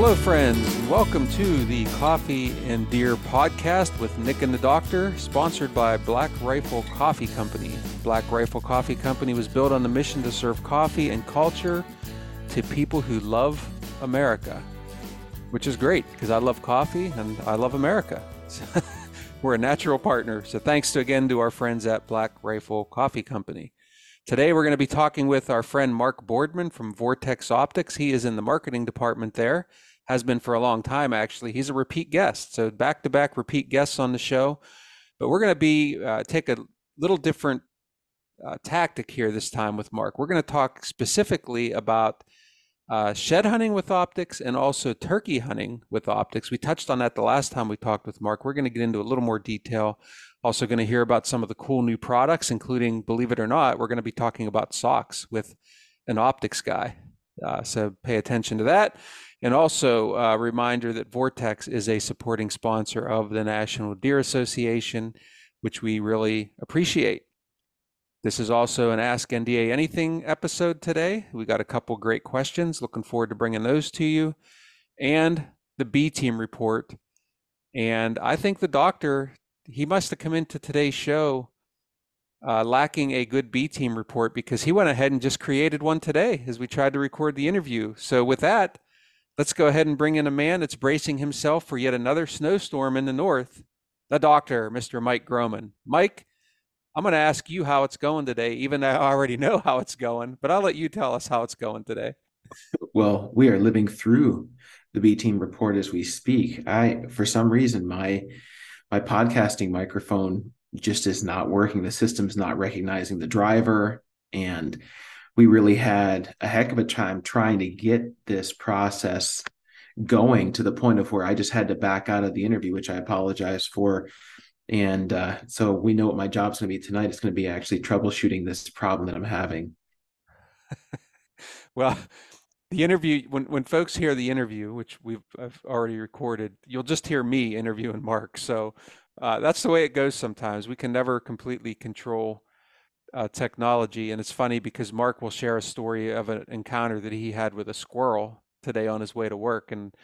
Hello, friends, and welcome to the Coffee and Deer podcast with Nick and the Doctor, sponsored by Black Rifle Coffee Company. Black Rifle Coffee Company was built on the mission to serve coffee and culture to people who love America, which is great because I love coffee and I love America. We're a natural partner. So thanks to, again to our friends at Black Rifle Coffee Company. Today we're going to be talking with our friend Mark Boardman from Vortex Optics. He is in the marketing department there, has been for a long time actually. He's a repeat guest, so back to back repeat guests on the show. But we're going to be uh, take a little different uh, tactic here this time with Mark. We're going to talk specifically about uh, shed hunting with optics and also turkey hunting with optics. We touched on that the last time we talked with Mark. We're going to get into a little more detail also, going to hear about some of the cool new products, including, believe it or not, we're going to be talking about socks with an optics guy. Uh, so pay attention to that. And also, a uh, reminder that Vortex is a supporting sponsor of the National Deer Association, which we really appreciate. This is also an Ask NDA Anything episode today. We got a couple great questions. Looking forward to bringing those to you. And the B team report. And I think the doctor he must have come into today's show uh, lacking a good B team report because he went ahead and just created one today as we tried to record the interview. So, with that, let's go ahead and bring in a man that's bracing himself for yet another snowstorm in the north, the doctor, Mr. Mike Groman. Mike, I'm going to ask you how it's going today, even though I already know how it's going, but I'll let you tell us how it's going today. Well, we are living through the B team report as we speak. I, for some reason, my my podcasting microphone just is not working. The system's not recognizing the driver. And we really had a heck of a time trying to get this process going to the point of where I just had to back out of the interview, which I apologize for. And uh, so we know what my job's going to be tonight. It's going to be actually troubleshooting this problem that I'm having. well, the interview when when folks hear the interview, which we've I've already recorded, you'll just hear me interviewing Mark. So uh, that's the way it goes. Sometimes we can never completely control uh, technology, and it's funny because Mark will share a story of an encounter that he had with a squirrel today on his way to work, and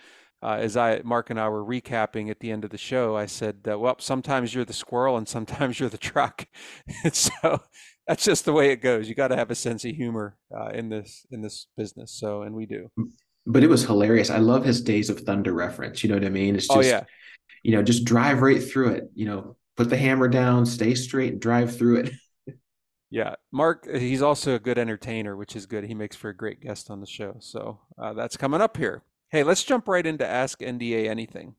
uh, as I Mark and I were recapping at the end of the show, I said, uh, "Well, sometimes you're the squirrel, and sometimes you're the truck." and so that's just the way it goes. You got to have a sense of humor uh, in this in this business. So, and we do. But it was hilarious. I love his Days of Thunder reference. You know what I mean? It's oh, just, oh, yeah. you know, just drive right through it. You know, put the hammer down, stay straight, and drive through it. Yeah, Mark. He's also a good entertainer, which is good. He makes for a great guest on the show. So uh, that's coming up here. Hey, let's jump right into Ask NDA Anything.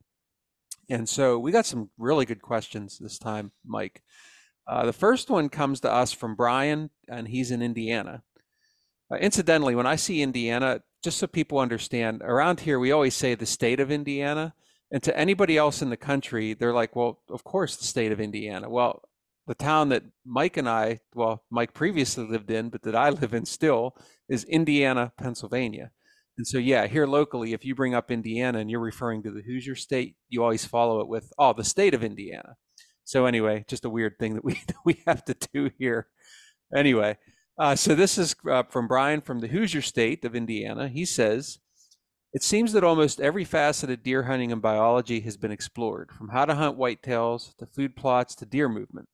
And so we got some really good questions this time, Mike. Uh, the first one comes to us from Brian, and he's in Indiana. Uh, incidentally, when I see Indiana, just so people understand, around here we always say the state of Indiana. And to anybody else in the country, they're like, well, of course, the state of Indiana. Well, the town that Mike and I, well, Mike previously lived in, but that I live in still, is Indiana, Pennsylvania. And so, yeah, here locally, if you bring up Indiana and you're referring to the Hoosier state, you always follow it with, oh, the state of Indiana. So anyway, just a weird thing that we we have to do here. Anyway, uh, so this is uh, from Brian from the Hoosier State of Indiana. He says, "It seems that almost every facet of deer hunting and biology has been explored, from how to hunt whitetails to food plots to deer movement.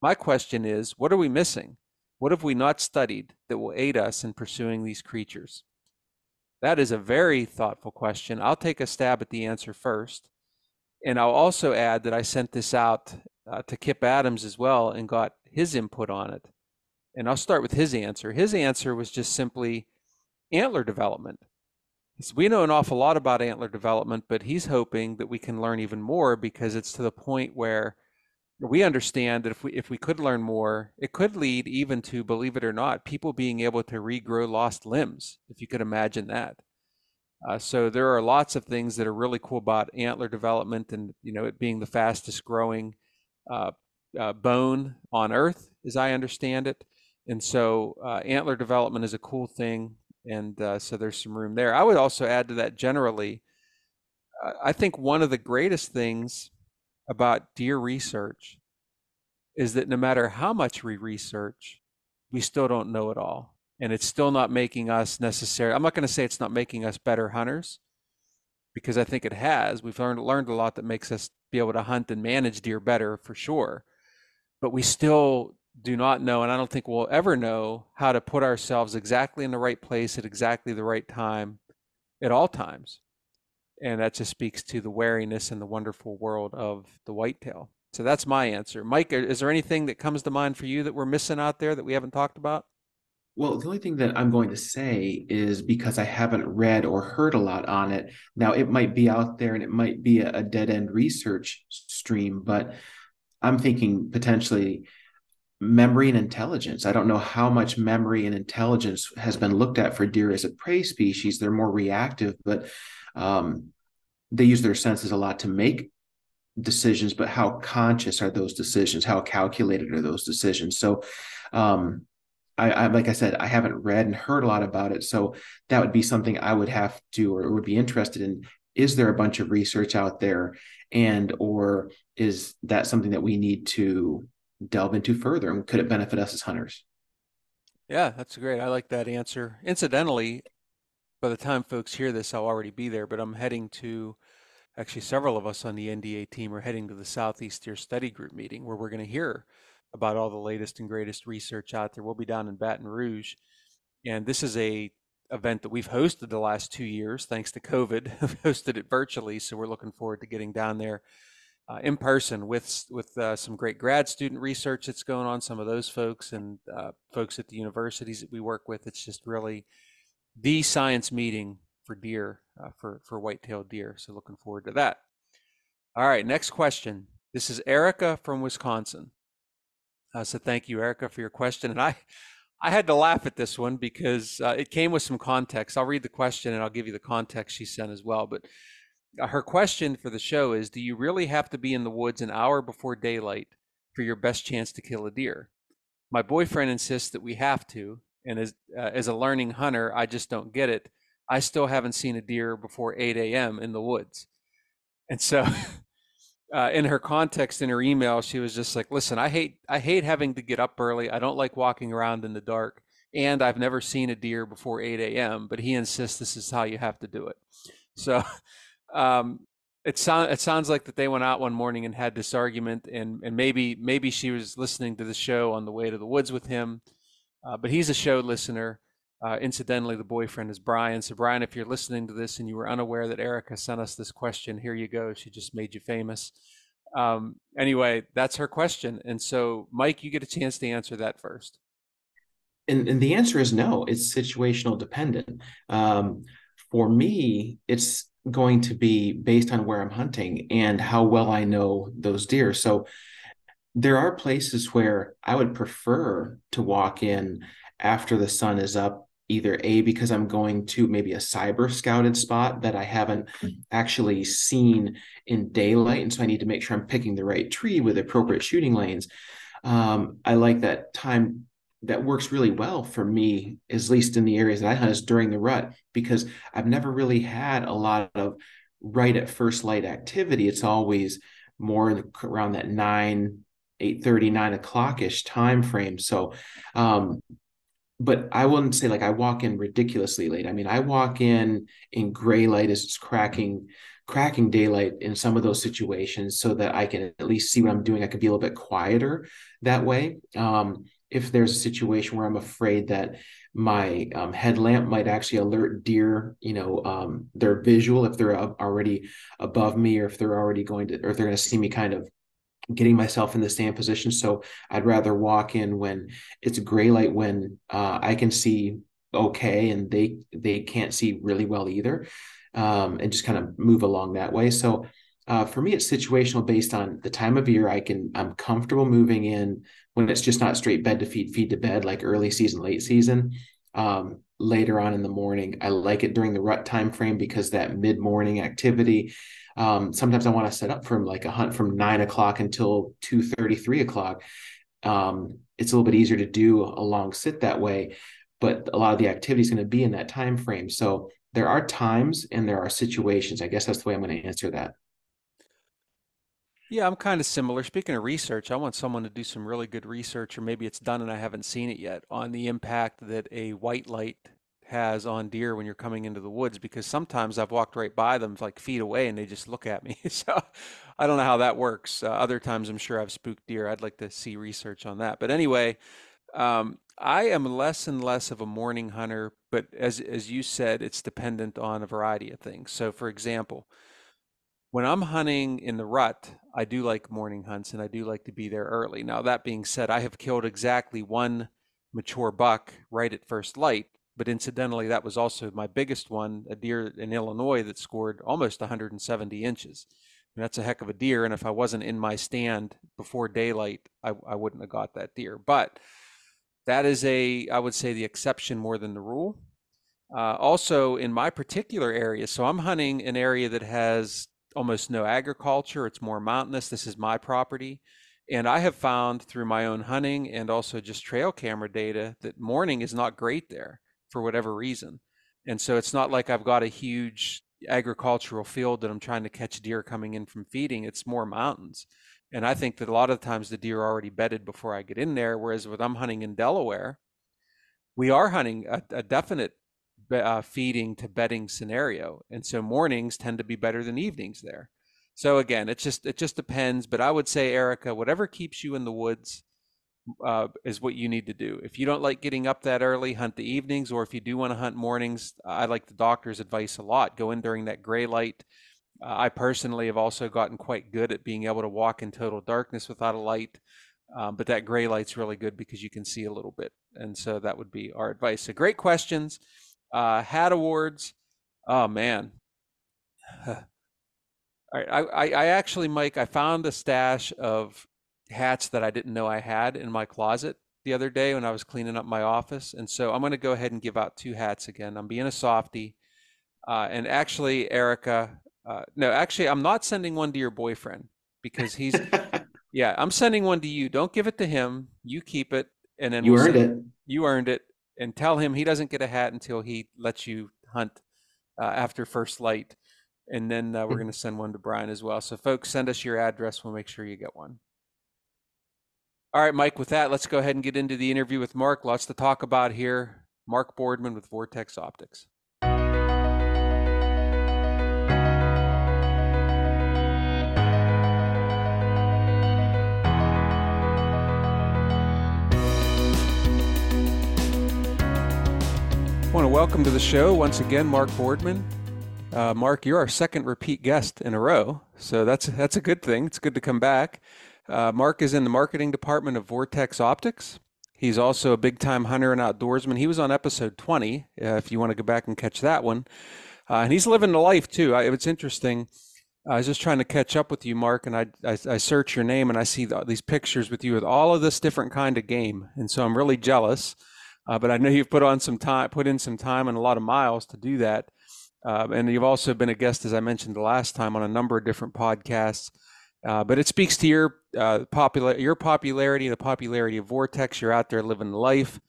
My question is, what are we missing? What have we not studied that will aid us in pursuing these creatures?" That is a very thoughtful question. I'll take a stab at the answer first. And I'll also add that I sent this out uh, to Kip Adams as well and got his input on it. And I'll start with his answer. His answer was just simply antler development. We know an awful lot about antler development, but he's hoping that we can learn even more because it's to the point where we understand that if we if we could learn more, it could lead even to, believe it or not, people being able to regrow lost limbs, if you could imagine that. Uh, so there are lots of things that are really cool about antler development, and you know it being the fastest growing uh, uh, bone on Earth, as I understand it. And so uh, antler development is a cool thing, and uh, so there's some room there. I would also add to that generally. Uh, I think one of the greatest things about deer research is that no matter how much we research, we still don't know it all and it's still not making us necessary. I'm not going to say it's not making us better hunters, because I think it has. We've learned learned a lot that makes us be able to hunt and manage deer better for sure. But we still do not know, and I don't think we'll ever know how to put ourselves exactly in the right place at exactly the right time at all times. And that just speaks to the wariness and the wonderful world of the whitetail. So that's my answer. Mike, is there anything that comes to mind for you that we're missing out there that we haven't talked about? Well, the only thing that I'm going to say is because I haven't read or heard a lot on it. Now, it might be out there and it might be a, dead end research stream, but I'm thinking potentially memory and intelligence. I don't know how much memory and intelligence has been looked at for deer as a prey species. They're more reactive, but um, they use their senses a lot to make decisions. But how conscious are those decisions? How calculated are those decisions? So, um, I, I, like I said, I haven't read and heard a lot about it, so that would be something I would have to or would be interested in. Is there a bunch of research out there, and or is that something that we need to delve into further, and could it benefit us as hunters? Yeah, that's great. I like that answer. Incidentally, by the time folks hear this, I'll already be there, but I'm heading to actually several of us on the NDA team are heading to the Southeast Deer Study Group meeting where we're going to hear about all the latest and greatest research out there. We'll be down in Baton Rouge, and this is a event that we've hosted the last two years, thanks to COVID. we've hosted it virtually, so we're looking forward to getting down there uh, in person with with uh, some great grad student research that's going on. Some of those folks and uh, folks at the universities that we work with. It's just really the science meeting for deer uh, for for white-tailed deer. So looking forward to that. All right, next question. This is Erica from Wisconsin. Uh, so thank you, Erica, for your question. And I, I had to laugh at this one because uh, it came with some context. I'll read the question and I'll give you the context she sent as well. But uh, her question for the show is Do you really have to be in the woods an hour before daylight for your best chance to kill a deer? My boyfriend insists that we have to. And as, uh, as a learning hunter, I just don't get it. I still haven't seen a deer before 8 a.m. in the woods. And so uh, in her context in her email, she was just like, "Listen, I hate I hate having to get up early. I don't like walking around in the dark, and I've never seen a deer before 8 a.m. But he insists this is how you have to do it." So um, it sounds it sounds like that they went out one morning and had this argument, and and maybe maybe she was listening to the show on the way to the woods with him, uh, but he's a show listener. Uh, incidentally, the boyfriend is Brian. So, Brian, if you're listening to this and you were unaware that Erica sent us this question, here you go. She just made you famous. Um, anyway, that's her question. And so, Mike, you get a chance to answer that first. And, and the answer is no, it's situational dependent. Um, for me, it's going to be based on where I'm hunting and how well I know those deer. So, there are places where I would prefer to walk in after the sun is up either a because i'm going to maybe a cyber scouted spot that i haven't actually seen in daylight and so i need to make sure i'm picking the right tree with appropriate shooting lanes. Um, i like that time that works really well for me at least in the areas that i hunt is during the rut because i've never really had a lot of right at first light activity. It's always more around that 9 8 30 9 o'clock ish time frame so um, but I wouldn't say like I walk in ridiculously late. I mean, I walk in in gray light as it's cracking cracking daylight in some of those situations so that I can at least see what I'm doing. I can be a little bit quieter that way. Um, if there's a situation where I'm afraid that my um, headlamp might actually alert deer, you know, um, their visual if they're already above me or if they're already going to, or if they're going to see me kind of getting myself in the stand position. So I'd rather walk in when it's gray light when uh, I can see okay and they they can't see really well either, um, and just kind of move along that way. So uh, for me, it's situational based on the time of year. I can I'm comfortable moving in when it's just not straight bed to feed, feed to bed like early season, late season. Um, later on in the morning, I like it during the rut time frame because that mid morning activity um, sometimes I want to set up from like a hunt from nine o'clock until two thirty, three o'clock. Um, it's a little bit easier to do a long sit that way, but a lot of the activity is going to be in that time frame. So there are times and there are situations. I guess that's the way I'm going to answer that. Yeah, I'm kind of similar. Speaking of research, I want someone to do some really good research, or maybe it's done and I haven't seen it yet, on the impact that a white light has on deer when you're coming into the woods because sometimes I've walked right by them like feet away and they just look at me. so I don't know how that works. Uh, other times I'm sure I've spooked deer. I'd like to see research on that. But anyway, um, I am less and less of a morning hunter, but as as you said, it's dependent on a variety of things. So for example, when I'm hunting in the rut, I do like morning hunts and I do like to be there early. Now, that being said, I have killed exactly one mature buck right at first light, but incidentally, that was also my biggest one, a deer in Illinois that scored almost 170 inches. And that's a heck of a deer. And if I wasn't in my stand before daylight, I, I wouldn't have got that deer. But that is a, I would say, the exception more than the rule. Uh, also, in my particular area, so I'm hunting an area that has almost no agriculture. It's more mountainous. This is my property. And I have found through my own hunting and also just trail camera data that morning is not great there for whatever reason. And so it's not like I've got a huge agricultural field that I'm trying to catch deer coming in from feeding. It's more mountains. And I think that a lot of times the deer are already bedded before I get in there. Whereas when I'm hunting in Delaware, we are hunting a, a definite uh, feeding to bedding scenario, and so mornings tend to be better than evenings there. So again, it just it just depends. But I would say, Erica, whatever keeps you in the woods uh, is what you need to do. If you don't like getting up that early, hunt the evenings, or if you do want to hunt mornings, I like the doctor's advice a lot. Go in during that gray light. Uh, I personally have also gotten quite good at being able to walk in total darkness without a light. Um, but that gray light's really good because you can see a little bit. And so that would be our advice. So great questions. Uh, hat awards. Oh man. All right, I, I, I actually, Mike, I found a stash of hats that I didn't know I had in my closet the other day when I was cleaning up my office, and so I'm going to go ahead and give out two hats again. I'm being a softy, uh, and actually, Erica, uh, no, actually, I'm not sending one to your boyfriend because he's, yeah, I'm sending one to you. Don't give it to him. You keep it, and then you we'll earned send, it. You earned it, and tell him he doesn't get a hat until he lets you hunt uh, after first light. And then uh, we're Hmm. going to send one to Brian as well. So, folks, send us your address. We'll make sure you get one. All right, Mike, with that, let's go ahead and get into the interview with Mark. Lots to talk about here. Mark Boardman with Vortex Optics. I want to welcome to the show once again Mark Boardman. Uh, Mark, you're our second repeat guest in a row, so that's that's a good thing. It's good to come back. Uh, Mark is in the marketing department of Vortex Optics. He's also a big time hunter and outdoorsman. He was on episode 20, uh, if you want to go back and catch that one. Uh, and he's living the life too. I, it's interesting. I was just trying to catch up with you, Mark, and I, I, I search your name and I see the, these pictures with you with all of this different kind of game, and so I'm really jealous. Uh, but I know you've put on some time, put in some time and a lot of miles to do that. Uh, and you've also been a guest, as I mentioned the last time, on a number of different podcasts. Uh, but it speaks to your uh, popular your popularity, the popularity of Vortex. You're out there living life,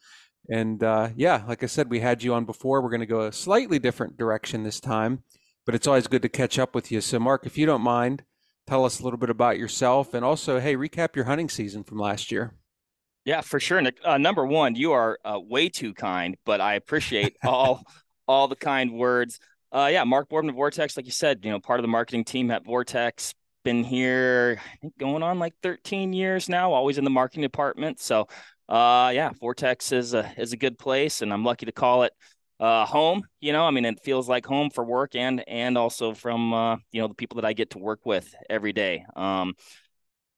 and uh, yeah, like I said, we had you on before. We're going to go a slightly different direction this time, but it's always good to catch up with you. So, Mark, if you don't mind, tell us a little bit about yourself, and also, hey, recap your hunting season from last year. Yeah, for sure, Nick. Uh, number one, you are uh, way too kind, but I appreciate all all the kind words. Uh, yeah, Mark Boardman of Vortex, like you said, you know, part of the marketing team at Vortex. Been here, I think, going on like 13 years now. Always in the marketing department. So, uh, yeah, Vortex is a is a good place, and I'm lucky to call it uh, home. You know, I mean, it feels like home for work and and also from uh, you know the people that I get to work with every day. Um,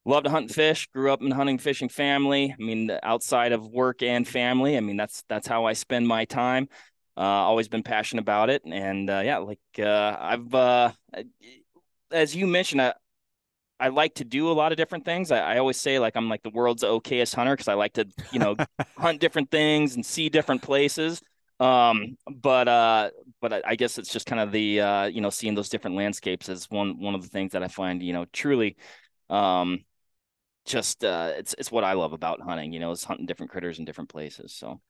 love to hunt and fish grew up in a hunting fishing family i mean outside of work and family i mean that's that's how i spend my time uh always been passionate about it and uh yeah like uh i've uh as you mentioned I, I like to do a lot of different things. I, I always say like I'm like the world's okayest hunter because I like to, you know, hunt different things and see different places. Um, but uh, but I, I guess it's just kind of the uh, you know, seeing those different landscapes is one one of the things that I find, you know, truly um just uh it's it's what I love about hunting, you know, is hunting different critters in different places. So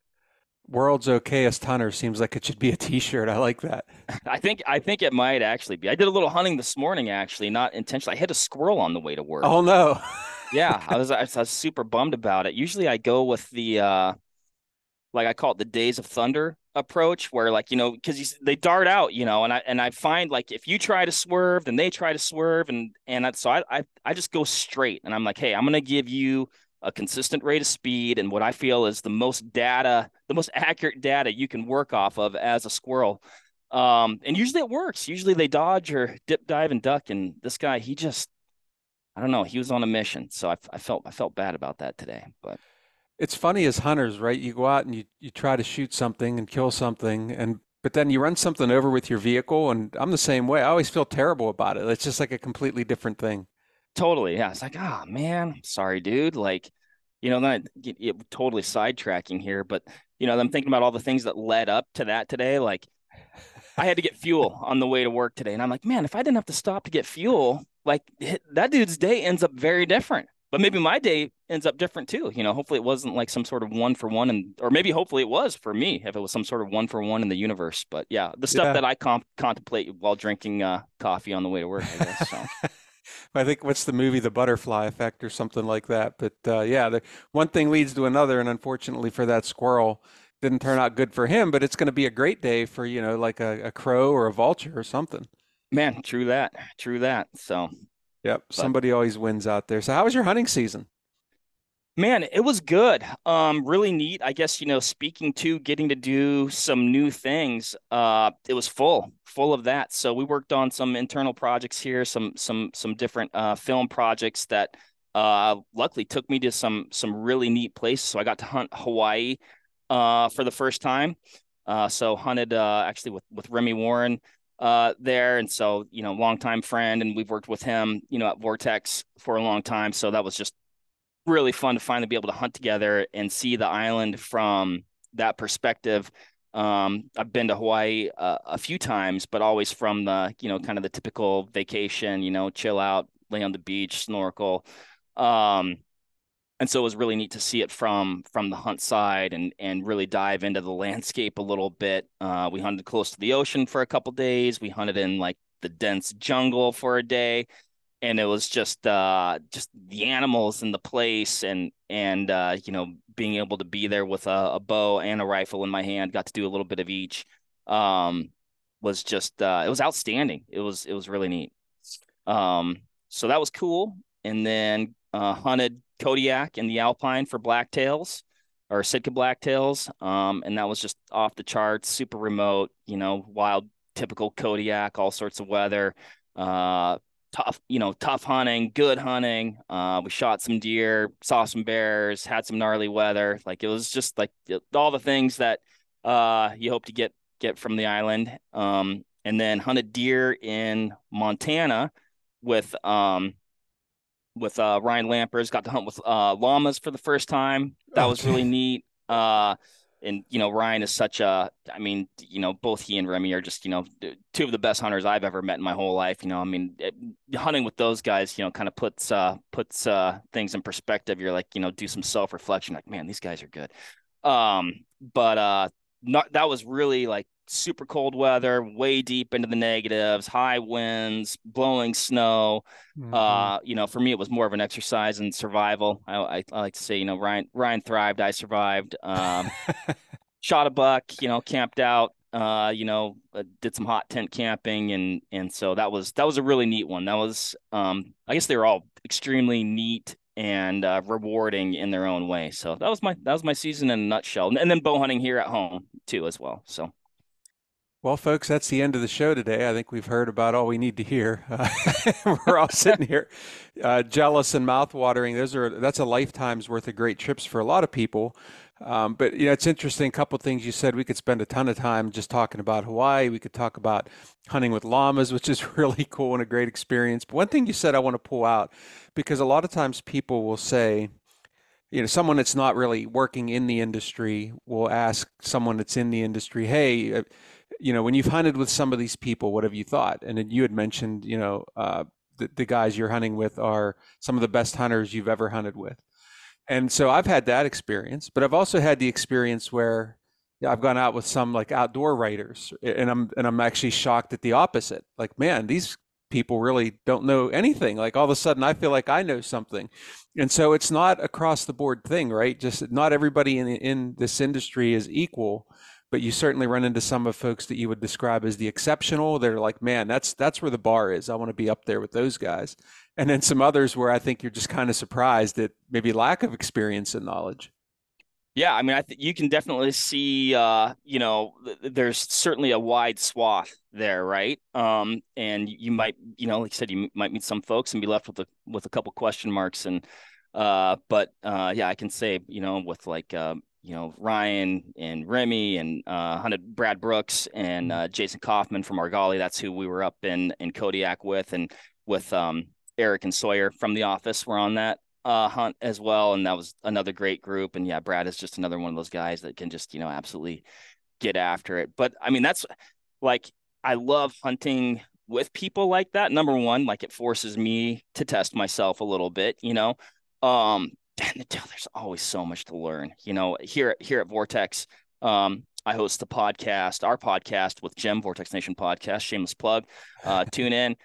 World's okayest hunter seems like it should be a T-shirt. I like that. I think I think it might actually be. I did a little hunting this morning, actually, not intentionally. I hit a squirrel on the way to work. Oh no. yeah, I was I was super bummed about it. Usually I go with the uh like I call it the Days of Thunder approach where like you know because they dart out you know and i and i find like if you try to swerve then they try to swerve and and so I, I i just go straight and i'm like hey i'm gonna give you a consistent rate of speed and what i feel is the most data the most accurate data you can work off of as a squirrel um and usually it works usually they dodge or dip dive and duck and this guy he just i don't know he was on a mission so i, I felt i felt bad about that today but it's funny as hunters, right? You go out and you, you try to shoot something and kill something and but then you run something over with your vehicle and I'm the same way. I always feel terrible about it. It's just like a completely different thing. Totally. Yeah. It's like, oh man, sorry, dude. Like, you know, then I get, totally sidetracking here, but you know, I'm thinking about all the things that led up to that today. Like I had to get fuel on the way to work today. And I'm like, man, if I didn't have to stop to get fuel, like that dude's day ends up very different but maybe my day ends up different too. You know, hopefully it wasn't like some sort of one for one, and or maybe hopefully it was for me if it was some sort of one for one in the universe. But yeah, the stuff yeah. that I comp- contemplate while drinking uh, coffee on the way to work, I guess. So. I think what's the movie, The Butterfly Effect, or something like that. But uh, yeah, the, one thing leads to another, and unfortunately for that squirrel, didn't turn out good for him. But it's going to be a great day for you know, like a, a crow or a vulture or something. Man, true that, true that. So Yep. But, Somebody always wins out there. So how was your hunting season? Man, it was good. Um, really neat. I guess, you know, speaking to getting to do some new things, uh, it was full, full of that. So we worked on some internal projects here, some some some different uh film projects that uh luckily took me to some some really neat places. So I got to hunt Hawaii uh for the first time. Uh so hunted uh actually with with Remy Warren uh, there. And so, you know, longtime friend, and we've worked with him, you know, at Vortex for a long time. So that was just really fun to finally be able to hunt together and see the island from that perspective. Um, I've been to Hawaii uh, a few times, but always from the, you know, kind of the typical vacation, you know, chill out, lay on the beach, snorkel. Um, and so it was really neat to see it from from the hunt side and and really dive into the landscape a little bit. Uh, we hunted close to the ocean for a couple days. We hunted in like the dense jungle for a day, and it was just uh, just the animals in the place and and uh, you know being able to be there with a, a, bow and a rifle in my hand. Got to do a little bit of each. Um, was just uh, it was outstanding. It was it was really neat. Um, so that was cool. And then uh, hunted Kodiak in the Alpine for blacktails or Sitka blacktails. Um, and that was just off the charts, super remote, you know, wild, typical Kodiak, all sorts of weather. Uh, tough, you know, tough hunting, good hunting. Uh, we shot some deer, saw some bears, had some gnarly weather. Like it was just like all the things that uh, you hope to get get from the island. Um, and then hunted deer in Montana with um, with uh, Ryan Lampers. Got to hunt with uh, llamas for the first time. That was really neat. Uh, and you know Ryan is such a. I mean, you know, both he and Remy are just you know two of the best hunters I've ever met in my whole life. You know, I mean, it, hunting with those guys, you know, kind of puts uh, puts uh, things in perspective. You're like, you know, do some self reflection. Like, man, these guys are good. Um, but uh, not that was really like super cold weather, way deep into the negatives, high winds, blowing snow. Mm-hmm. Uh, you know, for me, it was more of an exercise in survival. I, I, I like to say, you know, Ryan Ryan thrived, I survived. Um, shot a buck, you know, camped out. Uh, you know, uh, did some hot tent camping, and and so that was that was a really neat one. That was, um, I guess they were all extremely neat and uh, rewarding in their own way. So that was my that was my season in a nutshell. And, and then bow hunting here at home too as well. So well, folks, that's the end of the show today. I think we've heard about all we need to hear. Uh, we're all sitting here uh, jealous and mouth-watering. Those are that's a lifetime's worth of great trips for a lot of people. Um, but you know, it's interesting. A couple things you said. We could spend a ton of time just talking about Hawaii. We could talk about hunting with llamas, which is really cool and a great experience. But one thing you said I want to pull out because a lot of times people will say, you know, someone that's not really working in the industry will ask someone that's in the industry, "Hey." You know, when you've hunted with some of these people, what have you thought? And then you had mentioned, you know, uh, the, the guys you're hunting with are some of the best hunters you've ever hunted with. And so I've had that experience, but I've also had the experience where I've gone out with some like outdoor writers and I'm and I'm actually shocked at the opposite. Like, man, these people really don't know anything. Like all of a sudden I feel like I know something. And so it's not across the board thing, right? Just not everybody in in this industry is equal but you certainly run into some of folks that you would describe as the exceptional. They're like, man, that's that's where the bar is. I want to be up there with those guys. And then some others where I think you're just kind of surprised at maybe lack of experience and knowledge. Yeah, I mean, I think you can definitely see, uh, you know, th- there's certainly a wide swath there, right? Um, and you might, you know, like I said, you might meet some folks and be left with a with a couple question marks, and uh, but uh, yeah, I can say, you know, with like, uh, you know, Ryan and Remy and uh, hunted Brad Brooks and mm-hmm. uh, Jason Kaufman from Argali. That's who we were up in in Kodiak with, and with um, Eric and Sawyer from the office were on that uh, hunt as well, and that was another great group. And yeah, Brad is just another one of those guys that can just you know absolutely get after it. But I mean, that's like I love hunting with people like that. Number one, like it forces me to test myself a little bit, you know. Um, and there's always so much to learn, you know. Here here at Vortex, um, I host a podcast, our podcast with Jim, Vortex Nation podcast, shameless plug. Uh, tune in.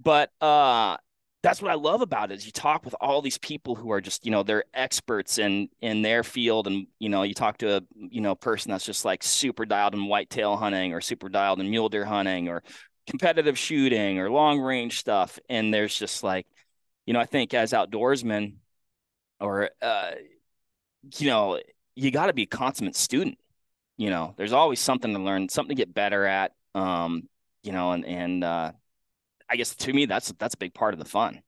But uh, that's what I love about it is you talk with all these people who are just, you know, they're experts in in their field. And, you know, you talk to a, you know, person that's just like super dialed in whitetail hunting or super dialed in mule deer hunting or competitive shooting or long range stuff. And there's just like, you know, I think as outdoorsmen or uh, you know, you gotta be a consummate student. You know, there's always something to learn, something to get better at. Um, you know, and and uh I guess to me that's that's a big part of the fun.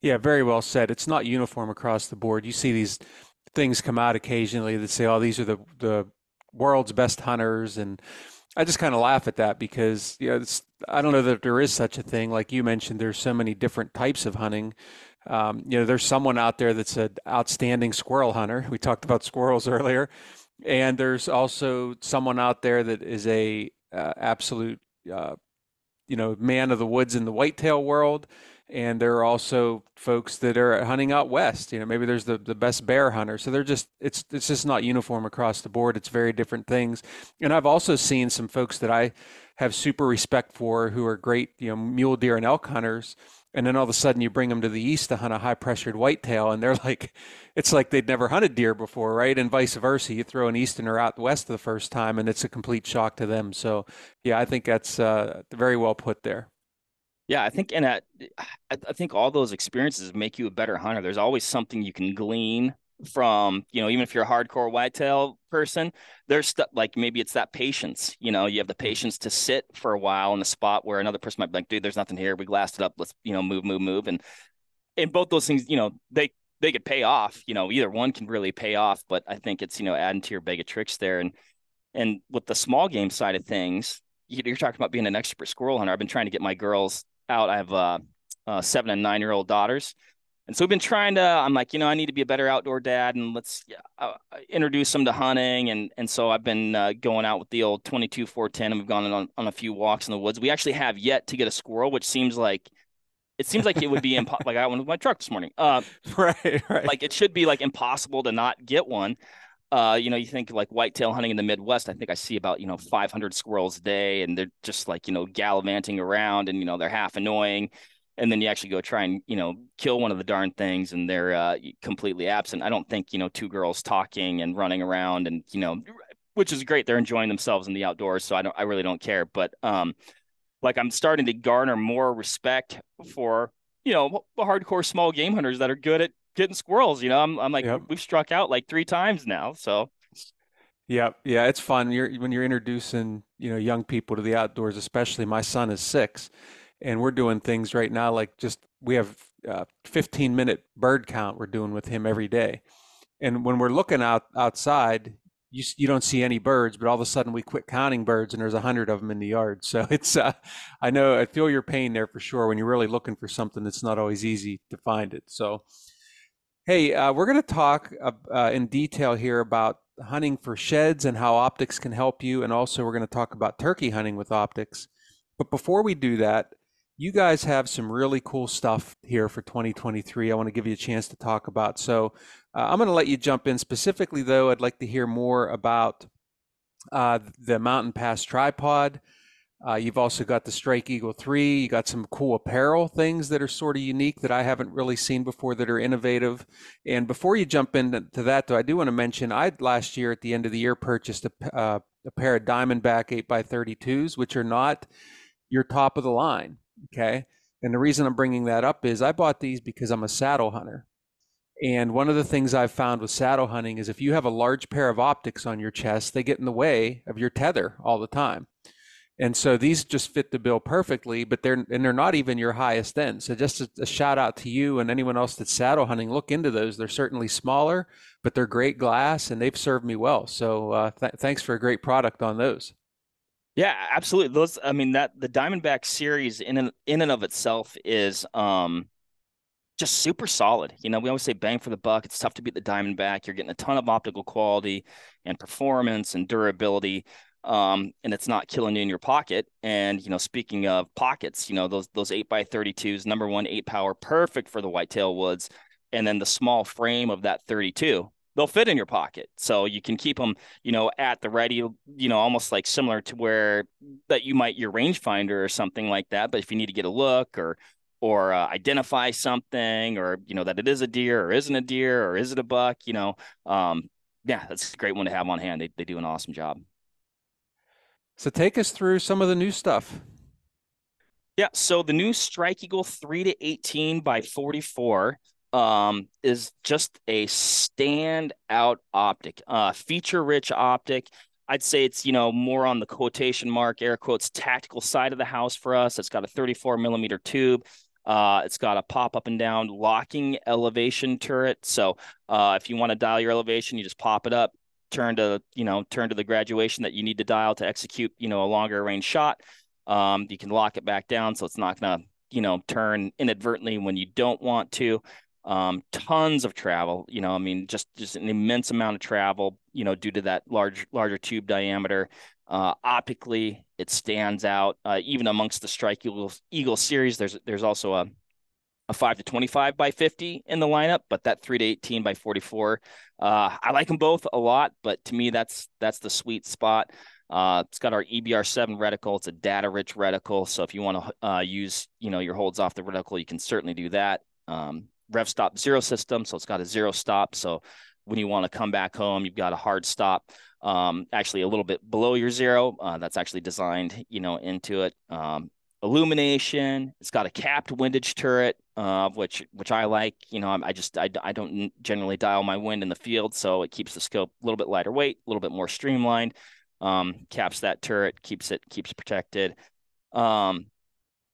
Yeah, very well said. It's not uniform across the board. You see these things come out occasionally that say, "Oh, these are the the world's best hunters," and I just kind of laugh at that because you know I don't know that there is such a thing. Like you mentioned, there's so many different types of hunting. Um, you know, there's someone out there that's an outstanding squirrel hunter. We talked about squirrels earlier, and there's also someone out there that is a uh, absolute uh, you know man of the woods in the whitetail world. And there are also folks that are hunting out west. You know maybe there's the, the best bear hunter. So they're just it's it's just not uniform across the board. It's very different things. And i've also seen some folks that i have super respect for who are great you know mule deer and elk hunters and then all of a sudden you bring them to the east to hunt a high pressured whitetail and they're like it's like they'd never hunted deer before right? And vice versa you throw an easterner out west the first time and it's a complete shock to them. So yeah i think that's uh, very well put there. Yeah i think and I think all those experiences make you a better hunter. There's always something you can glean from you know even if you're a hardcore whitetail person there's stuff like maybe it's that patience you know you have the mm-hmm. patience to sit for a while in a spot where another person might be like dude there's nothing here. We glassed it up. Let's you know move move move. And and both those things you know they they could pay off you know either one can really pay off but i think it's you know adding to your bag of tricks there. And and with the small game side of things you're talking about being an expert squirrel hunter. I've been trying to get my girls out. I have uh, uh seven and nine year old daughters and so we've been trying to, I'm like, you know, I need to be a better outdoor dad and let's uh, introduce them to hunting. And, and so I've been uh, going out with the old 22 410 and we've gone on, on a few walks in the woods. We actually have yet to get a squirrel, which seems like, it seems like it would be impossible. like I went with my truck this morning. Uh, right, right. Like it should be like impossible to not get one. Uh, you know, you think like whitetail hunting in the Midwest. I think I see about you know 500 squirrels a day, and they're just like you know gallivanting around, and you know they're half annoying and then you actually go try and you know kill one of the darn things and they're uh, completely absent. I don't think you know two girls talking and running around and you know which is great. They're enjoying themselves in the outdoors so i don't i really don't care. But um like i'm starting to garner more respect for you know hardcore small game hunters that are good at getting squirrels you know? I'm, I'm like yep. we've struck out like three times now so. Yeah, yeah, it's fun. You're when you're introducing, you know, young people to the outdoors, especially my son is six, and we're doing things right now like just we have a 15 minute bird count we're doing with him every day. And when we're looking out outside you, you don't see any birds but all of a sudden we quit counting birds and there's a hundred of them in the yard. So it's uh, i know i feel your pain there for sure when you're really looking for something that's not always easy to find it. So hey uh, we're going to talk uh, in detail here about hunting for sheds and how optics can help you and also we're going to talk about turkey hunting with optics. But before we do that you guys have some really cool stuff here for 2023. I want to give you a chance to talk about. So uh, I'm going to let you jump in. Specifically, though, I'd like to hear more about uh, the Mountain Pass tripod. Uh, you've also got the Strike Eagle 3. You got some cool apparel things that are sort of unique that I haven't really seen before that are innovative. And before you jump into that, though, I do want to mention I last year at the end of the year purchased a, uh, a pair of Diamondback 8x32s, which are not your top of the line. Okay. And the reason I'm bringing that up is I bought these because I'm a saddle hunter. And one of the things I've found with saddle hunting is if you have a large pair of optics on your chest, they get in the way of your tether all the time. And so these just fit the bill perfectly, but they're and they're not even your highest end. So just a, a shout out to you and anyone else that's saddle hunting. Look into those. They're certainly smaller, but they're great glass and they've served me well. So uh, th- thanks for a great product on those. Yeah, absolutely. Those, I mean, that the Diamondback series in and in and of itself is um just super solid. You know, we always say bang for the buck. It's tough to beat the Diamondback. You're getting a ton of optical quality and performance and durability. Um, and it's not killing you in your pocket. And you know, speaking of pockets, you know those those eight by thirty twos, number one eight power, perfect for the whitetail woods, and then the small frame of that thirty two, they'll fit in your pocket, so you can keep them, you know, at the ready, you know, almost like similar to where that you might your rangefinder or something like that. But if you need to get a look or or uh, identify something or you know that it is a deer or isn't a deer or is it a buck you know um, yeah that's a great one to have on hand. They, they do an awesome job. So take us through some of the new stuff. Yeah so the new strike eagle 3 to 18 by 44 um, is just a standout optic uh, feature rich optic I'd say it's you know more on the quotation mark air quotes tactical side of the house for us. It's got a 34 millimeter tube. Uh, it's got a pop up and down locking elevation turret. So uh, if you want to dial your elevation, you just pop it up, turn to you know turn to the graduation that you need to dial to execute you know a longer range shot. Um, you can lock it back down so it's not gonna you know turn inadvertently when you don't want to. Um, tons of travel. You know, I mean, just just an immense amount of travel. You know, due to that large larger tube diameter. Uh, optically, it stands out. Uh, even amongst the Strike Eagle, Eagle series, there's there's also a a five to 25 by 50 in the lineup, but that three to 18 by 44, uh, I like them both a lot. But to me, that's that's the sweet spot. Uh, it's got our EBR7 reticle. It's a data-rich reticle, so if you want to uh, use, you know, your holds off the reticle, you can certainly do that. Um, Rev stop zero system, so it's got a zero stop. So when you want to come back home, you've got a hard stop um, actually a little bit below your zero. Uh, that's actually designed, you know, into it. Um, illumination. It's got a capped windage turret, uh, which which I like. You know, I, I just I, I don't generally dial my wind in the field, so it keeps the scope a little bit lighter weight, a little bit more streamlined. Um, caps that turret, keeps it keeps protected. Um,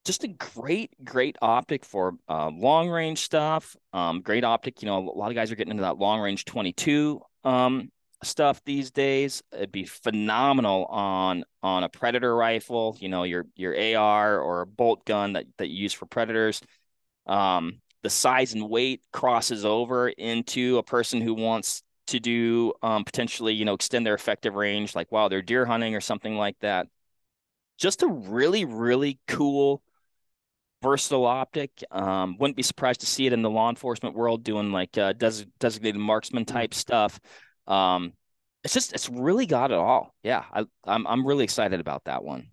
just a great, great optic for uh, long range stuff. Um, great optic. You know, a lot of guys are getting into that long range 22 um, stuff these days. It'd be phenomenal on on a predator rifle, you know, your your AR or a bolt gun that that you use for predators. Um, the size and weight crosses over into a person who wants to do um, potentially, you know, extend their effective range, like while they're deer hunting or something like that. Just a really, really cool, versatile optic. Um, wouldn't be surprised to see it in the law enforcement world doing like uh, des- designated marksman type stuff. Um, it's just it's really got it all. Yeah, I, I'm I'm really excited about that one.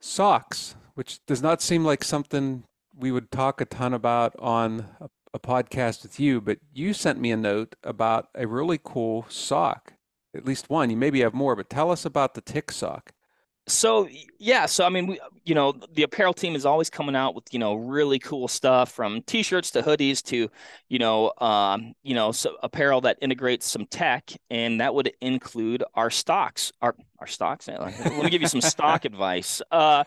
Socks, which does not seem like something we would talk a ton about on a, a podcast with you, but you sent me a note about a really cool sock. At least one. You maybe have more, but tell us about the tick sock so yeah so i mean we you know the apparel team is always coming out with you know really cool stuff from t-shirts to hoodies to you know um you know so apparel that integrates some tech and that would include our stocks our our stocks? Let me give you some stock advice. Uh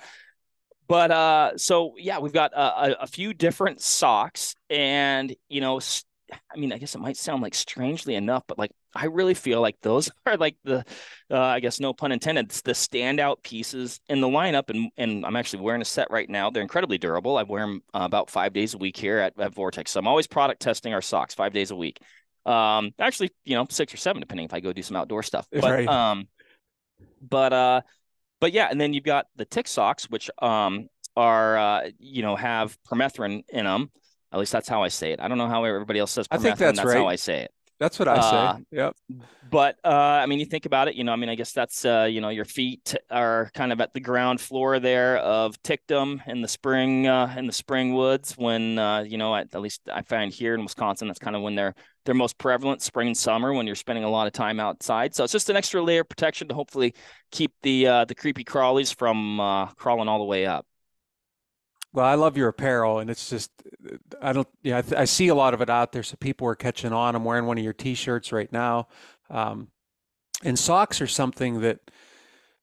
but uh so yeah we've got a, a few different socks and you know I mean, I guess it might sound like strangely enough, but like I really feel like those are like the, uh, I guess no pun intended, it's the standout pieces in the lineup. And and I'm actually wearing a set right now. They're incredibly durable. I wear them uh, about five days a week here at, at Vortex. So I'm always product testing our socks five days a week. Um, actually, you know, six or seven depending if I go do some outdoor stuff. But right. um, but uh, but yeah, and then you've got the tick socks, which um are uh, you know have permethrin in them. At least that's how I say it. I don't know how everybody else says. I think that's, that's right. how I say it. That's what I say. Uh, yep. But uh, I mean, you think about it. You know, I mean, I guess that's uh, you know, your feet are kind of at the ground floor there of Tictum in the spring uh, in the spring woods. When uh, you know, at, at least I find here in Wisconsin, that's kind of when they're they're most prevalent, spring and summer, when you're spending a lot of time outside. So it's just an extra layer of protection to hopefully keep the uh, the creepy crawlies from uh, crawling all the way up. Well, I love your apparel, and it's just I don't yeah I, th- I, see a lot of it out there, so people are catching on. I'm wearing one of your T-shirts right now, um, and socks are something that,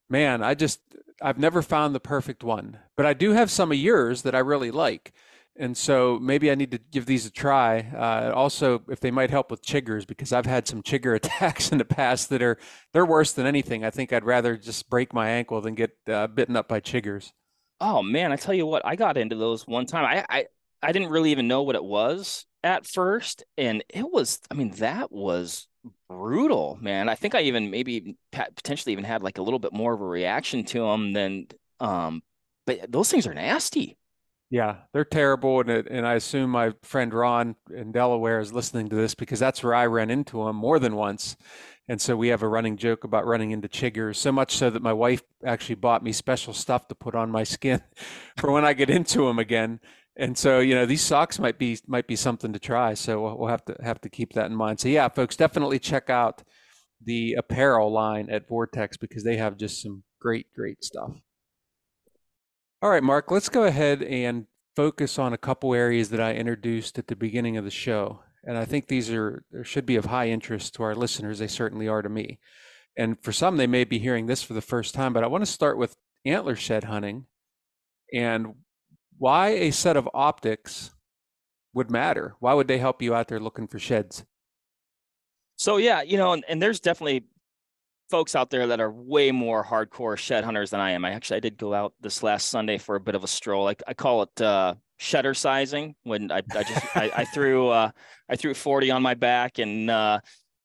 man, I just I've never found the perfect one, but I do have some of yours that I really like, and so maybe I need to give these a try. Uh, also, if they might help with chiggers, because I've had some chigger attacks in the past that are they're worse than anything. I think I'd rather just break my ankle than get uh, bitten up by chiggers. Oh man, I tell you what, I got into those one time. I I I didn't really even know what it was at first, and it was. I mean, that was brutal, man. I think I even maybe potentially even had like a little bit more of a reaction to them than. Um, but those things are nasty. Yeah, they're terrible, and and I assume my friend Ron in Delaware is listening to this because that's where I ran into them more than once, and so we have a running joke about running into chiggers, so much so that my wife actually bought me special stuff to put on my skin for when I get into them again. And so, you know, these socks might be might be something to try. So we'll have to have to keep that in mind. So yeah, folks, definitely check out the apparel line at Vortex because they have just some great, great stuff. All right, Mark, let's go ahead and focus on a couple areas that I introduced at the beginning of the show and I think these are should be of high interest to our listeners. They certainly are to me. And for some, they may be hearing this for the first time. But I want to start with antler shed hunting and why a set of optics would matter. Why would they help you out there looking for sheds? So yeah, you know, and, and there's definitely folks out there that are way more hardcore shed hunters than I am. I actually I did go out this last Sunday for a bit of a stroll. I, I call it uh, shutter sizing when I, I just I, I, threw uh, I threw 40 on my back and uh,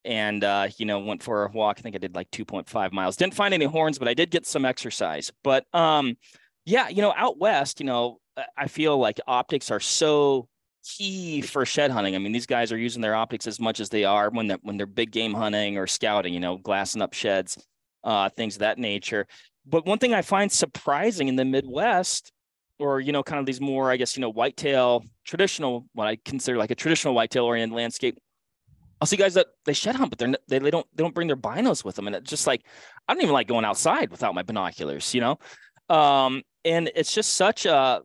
and uh, you know went for a walk. I think I did like 2.5 miles. Didn't find any horns, but I did get some exercise. But um, yeah, you know, out west, you know, I feel like optics are so key for shed hunting. I mean, these guys are using their optics as much as they are when they're when they're big game hunting or scouting. You know, glassing up sheds, uh, things of that nature. But one thing I find surprising in the Midwest or you know kind of these more i guess you know whitetail traditional what i consider like a traditional whitetail oriented landscape i'll see guys that they shed hunt but they're they, they don't they don't bring their binos with them and it's just like i don't even like going outside without my binoculars you know um and it's just such a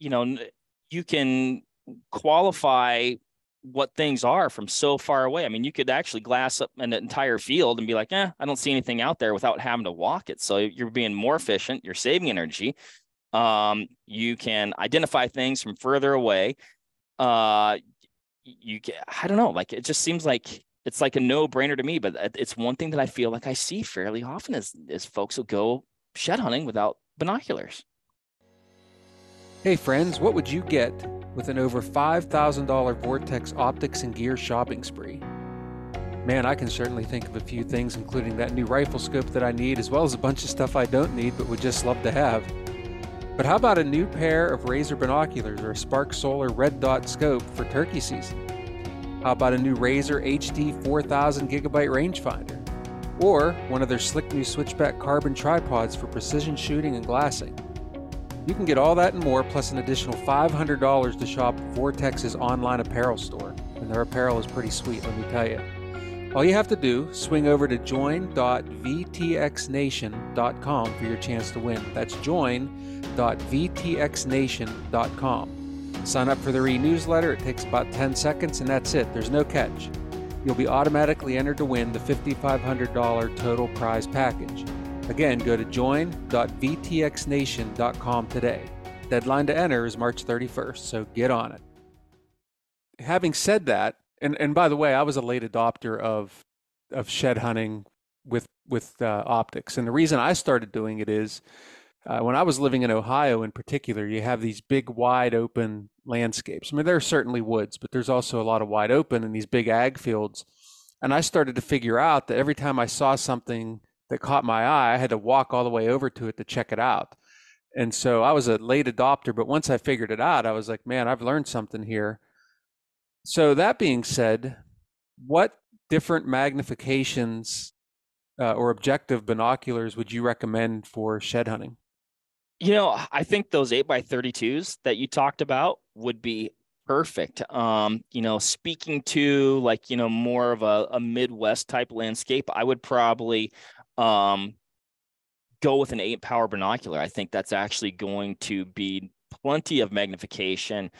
you know you can qualify what things are from so far away. I mean, you could actually glass up an entire field and be like, eh, I don't see anything out there without having to walk it. So you're being more efficient, you're saving energy, um, you can identify things from further away. Uh, you get, I don't know, like it just seems like it's like a no brainer to me, but it's one thing that I feel like I see fairly often is, is folks will go shed hunting without binoculars. Hey friends, what would you get with an over $5,000 Vortex optics and gear shopping spree? Man, I can certainly think of a few things, including that new rifle scope that I need, as well as a bunch of stuff I don't need but would just love to have. But how about a new pair of Razor binoculars or a SPARC Solar red dot scope for turkey season? How about a new Razor HD 4000 gigabyte rangefinder? Or one of their slick new switchback carbon tripods for precision shooting and glassing? You can get all that and more, plus an additional $500 to shop Vortex's online apparel store. And their apparel is pretty sweet, let me tell you. All you have to do, swing over to join.vtxnation.com for your chance to win. That's join.vtxnation.com. Sign up for the e-newsletter. It takes about 10 seconds and that's it. There's no catch. You'll be automatically entered to win the $5,500 total prize package. Again, go to join.vtxnation.com today. Deadline to enter is March 31st, so get on it. Having said that, and and by the way, I was a late adopter of of shed hunting with with uh, optics, and the reason I started doing it is uh, when I was living in Ohio, in particular, you have these big, wide open landscapes. I mean, there are certainly woods, but there's also a lot of wide open in these big ag fields. And I started to figure out that every time I saw something that caught my eye, I had to walk all the way over to it to check it out. And so I was a late adopter, but once I figured it out, I was like, man, I've learned something here. So that being said, what different magnifications uh, or objective binoculars would you recommend for shed hunting? You know, I think those 8 by 32s that you talked about would be perfect. Um, you know, speaking to like, you know, more of a, a Midwest type landscape, I would probably um, go with an eight power binocular. I think that's actually going to be plenty of magnification.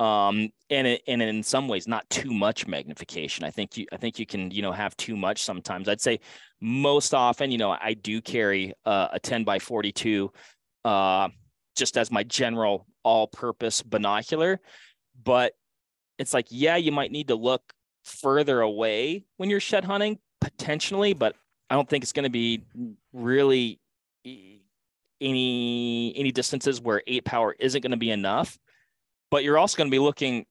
Um, and and in some ways, not too much magnification. I think you, I think you can, you know, have too much sometimes. I'd say most often, you know, I do carry uh, a 10 by 42, uh, just as my general all-purpose binocular. But it's like, yeah, you might need to look further away when you're shed hunting potentially, but I don't think it's going to be really any any distances where eight power isn't going to be enough. But you're also going to be looking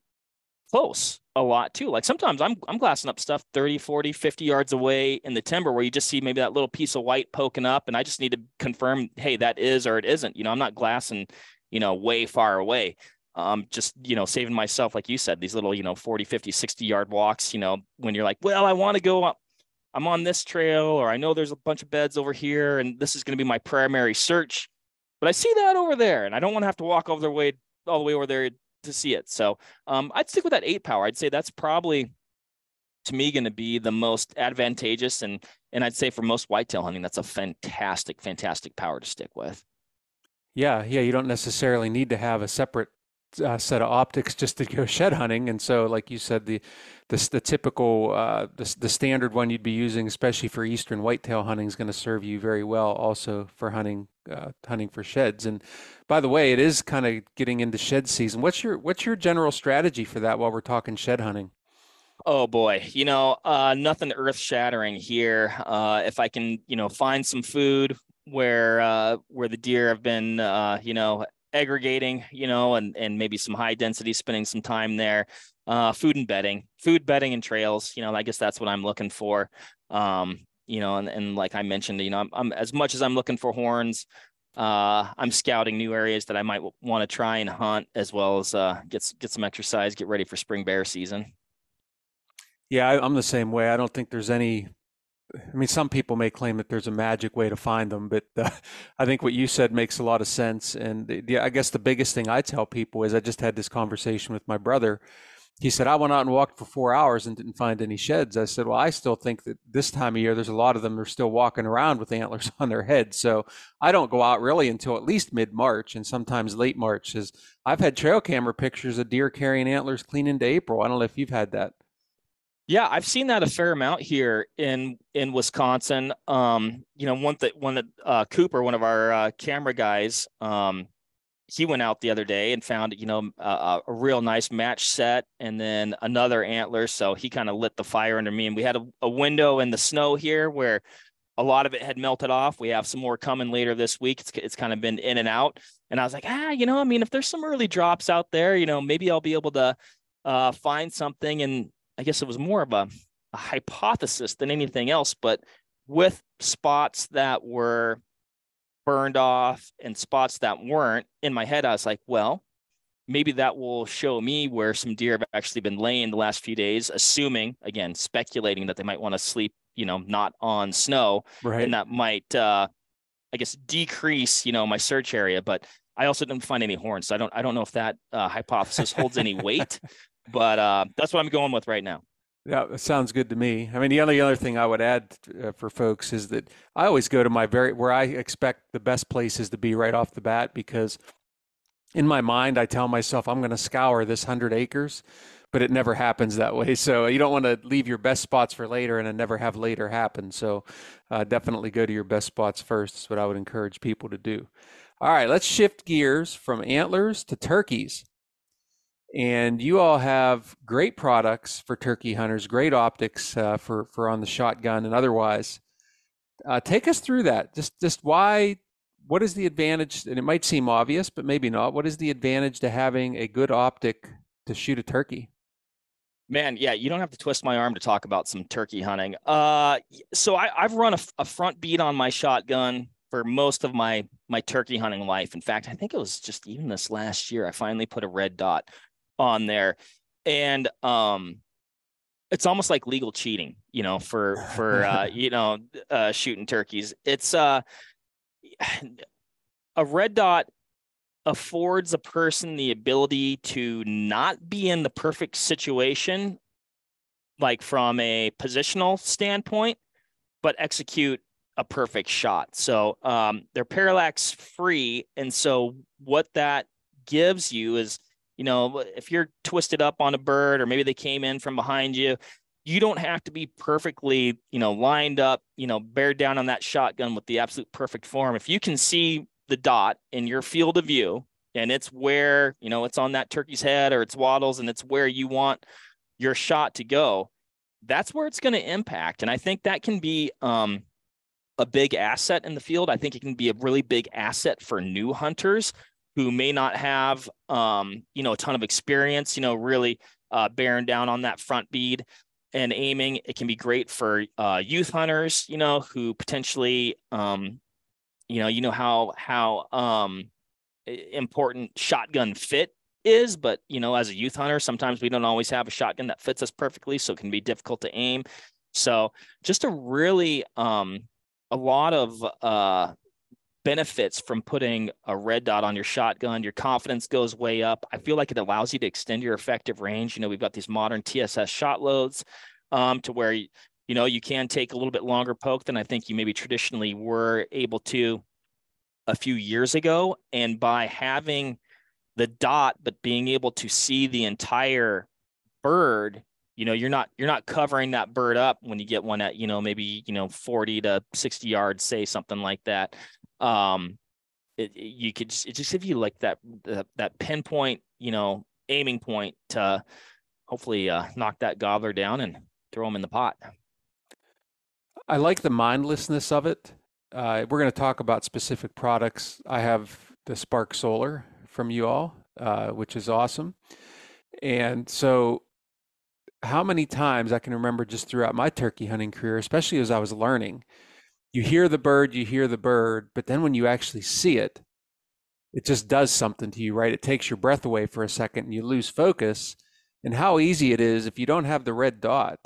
close a lot too. Like sometimes I'm I'm glassing up stuff 30, 40, 50 yards away in the timber where you just see maybe that little piece of white poking up and I just need to confirm, hey, that is or it isn't. You know, I'm not glassing, you know, way far away. Um, just, you know, saving myself, like you said, these little, you know, 40, 50, 60 yard walks, you know, when you're like, well, I want to go up, I'm on this trail, or I know there's a bunch of beds over here, and this is going to be my primary search. But I see that over there, and I don't want to have to walk all the way all the way over there to see it. So um, I'd stick with that eight power. I'd say that's probably to me going to be the most advantageous, and and I'd say for most whitetail hunting, that's a fantastic, fantastic power to stick with. Yeah, yeah, you don't necessarily need to have a separate uh, set of optics just to go shed hunting. And so, like you said, the the, the typical uh, the, the standard one you'd be using, especially for eastern whitetail hunting, is going to serve you very well also for hunting uh, hunting for sheds. And by the way, it is kind of getting into shed season. What's your what's your general strategy for that while we're talking shed hunting? Oh boy, you know, uh, nothing earth shattering here. Uh, if I can, you know, find some food where uh, where the deer have been, uh, you know, aggregating, you know, and and maybe some high density, spending some time there. Uh, food and bedding, food bedding and trails. You know, I guess that's what I'm looking for. Um, you know, and, and like I mentioned, you know, I'm, I'm as much as I'm looking for horns, uh, I'm scouting new areas that I might w- want to try and hunt, as well as uh, get get some exercise, get ready for spring bear season. Yeah, I, I'm the same way. I don't think there's any I mean, some people may claim that there's a magic way to find them, but uh, I think what you said makes a lot of sense. And the, I guess the biggest thing I tell people is I just had this conversation with my brother. He said, I went out and walked for four hours and didn't find any sheds. I said, Well, I still think that this time of year, there's a lot of them that are still walking around with antlers on their heads. So I don't go out really until at least mid March and sometimes late March. As I've had trail camera pictures of deer carrying antlers clean into April. I don't know if you've had that. Yeah, I've seen that a fair amount here in in Wisconsin. Um, you know, one that one that uh, Cooper, one of our uh, camera guys, um, he went out the other day and found you know a, a real nice match set and then another antler. So he kind of lit the fire under me, and we had a, a window in the snow here where a lot of it had melted off. We have some more coming later this week. It's it's kind of been in and out, and I was like, ah, you know, I mean, if there's some early drops out there, you know, maybe I'll be able to uh, find something and I guess it was more of a, a hypothesis than anything else, but with spots that were burned off and spots that weren't in my head, I was like, well, maybe that will show me where some deer have actually been laying the last few days, assuming, again, speculating that they might want to sleep, you know, not on snow. Right. And that might, uh, I guess, decrease, you know, my search area. But I also didn't find any horns. So I don't, I don't know if that uh, hypothesis holds any weight. But uh, that's what I'm going with right now. Yeah, that sounds good to me. I mean, the only other thing I would add uh, for folks is that I always go to my very where I expect the best places to be right off the bat because in my mind I tell myself I'm going to scour this hundred acres, but it never happens that way. So you don't want to leave your best spots for later and never have later happen. So uh, definitely go to your best spots first. Is what I would encourage people to do. All right, let's shift gears from antlers to turkeys. And you all have great products for turkey hunters, great optics uh, for for on the shotgun and otherwise. Uh, take us through that. Just just why? What is the advantage? And it might seem obvious, but maybe not. What is the advantage to having a good optic to shoot a turkey? Man, yeah, you don't have to twist my arm to talk about some turkey hunting. Uh, so I, have run a, a front bead on my shotgun for most of my my turkey hunting life. In fact, I think it was just even this last year I finally put a red dot on there. And um it's almost like legal cheating you know, for for uh, you know uh, shooting turkeys. It's uh, a red dot affords a person the ability to not be in the perfect situation, like from a positional standpoint, but execute a perfect shot. So um, they're parallax free, and so what that gives you is, you know, if you're twisted up on a bird, or maybe they came in from behind you, you don't have to be perfectly, you know, lined up, you know, bear down on that shotgun with the absolute perfect form. If you can see the dot in your field of view and it's where, you know, it's on that turkey's head or it's wattles and it's where you want your shot to go, that's where it's going to impact. And I think that can be um, a big asset in the field. I think it can be a really big asset for new hunters who may not have, um, you know, a ton of experience, you know, really uh, bearing down on that front bead and aiming. It can be great for uh, youth hunters, you know, who potentially, um, you know, you know how how um, important shotgun fit is, but you know, as a youth hunter, sometimes we don't always have a shotgun that fits us perfectly, so it can be difficult to aim. So, just a really um, a lot of uh, benefits from putting a red dot on your shotgun. Your confidence goes way up. I feel like it allows you to extend your effective range. You know, we've got these modern TSS shot loads um, to where you know you can take a little bit longer poke than I think you maybe traditionally were able to a few years ago. And by having the dot, but being able to see the entire bird, you know, you're not you're not covering that bird up when you get one at, you know, maybe, you know, 40 to 60 yards, say something like that. Um it, you could just, it just give you like that, that that pinpoint, you know, aiming point to hopefully uh, knock that gobbler down and throw him in the pot. I like the mindlessness of it. Uh, we're going to talk about specific products. I have the SPARC Solar from you all, uh, which is awesome. And so, how many times I can remember just throughout my turkey hunting career, especially as I was learning, you hear the bird, you hear the bird, but then when you actually see it, it just does something to you, right? It takes your breath away for a second and you lose focus. And how easy it is if you don't have the red dot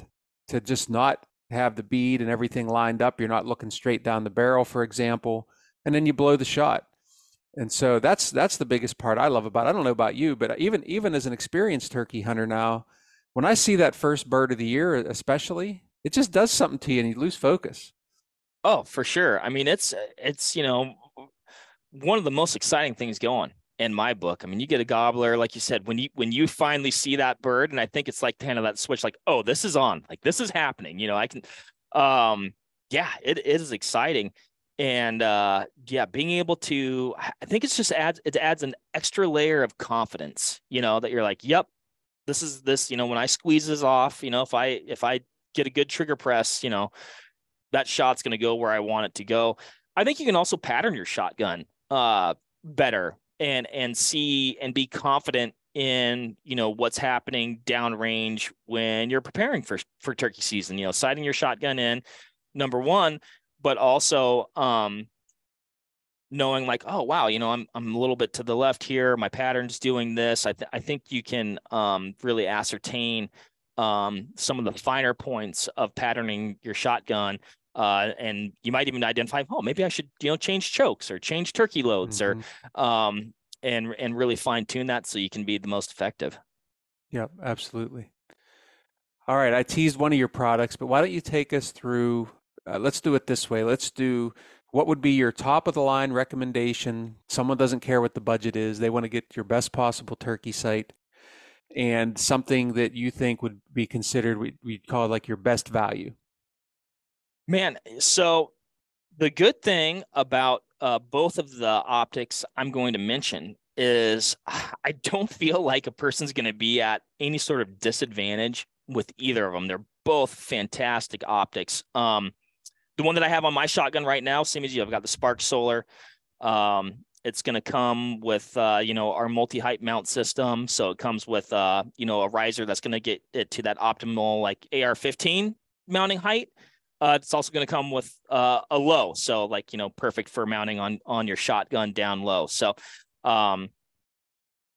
to just not have the bead and everything lined up. You're not looking straight down the barrel, for example, and then you blow the shot. And so that's that's the biggest part I love about. It. I don't know about you, but even even as an experienced turkey hunter now, when I see that first bird of the year, especially, it just does something to you, and you lose focus. Oh, for sure. I mean, it's it's you know one of the most exciting things going in my book. I mean, you get a gobbler, like you said, when you when you finally see that bird, and I think it's like kind of that switch, like, oh, this is on, like this is happening. You know, I can, um, yeah, it, it is exciting, and uh, yeah, being able to, I think it's just adds it adds an extra layer of confidence. You know, that you're like, yep, this is this. You know, when I squeeze this off, you know, if I if I get a good trigger press, you know, that shot's going to go where I want it to go. I think you can also pattern your shotgun uh better and and see and be confident in you know what's happening downrange when you're preparing for for turkey season you know sighting your shotgun in number one but also um knowing like oh wow you know i'm i'm a little bit to the left here my pattern's doing this i th- i think you can um really ascertain um some of the finer points of patterning your shotgun uh, and you might even identify, oh, maybe I should, you know, change chokes or change turkey loads mm-hmm. or, um, and and really fine tune that so you can be the most effective. Yep, absolutely. All right, I teased one of your products, but why don't you take us through? Uh, let's do it this way. Let's do what would be your top of the line recommendation. Someone doesn't care what the budget is; they want to get your best possible turkey sight and something that you think would be considered we we'd call like your best value. Man, so the good thing about uh, both of the optics I'm going to mention is I don't feel like a person's going to be at any sort of disadvantage with either of them. They're both fantastic optics. Um, the one that I have on my shotgun right now, same as you, I've got the SPARC Solar. Um, it's going to come with, uh, you know, our multi-height mount system. So it comes with, uh, you know, a riser that's going to get it to that optimal like AR-15 mounting height. Uh, it's also going to come with uh, a low, so like you know, perfect for mounting on on your shotgun down low. So, um,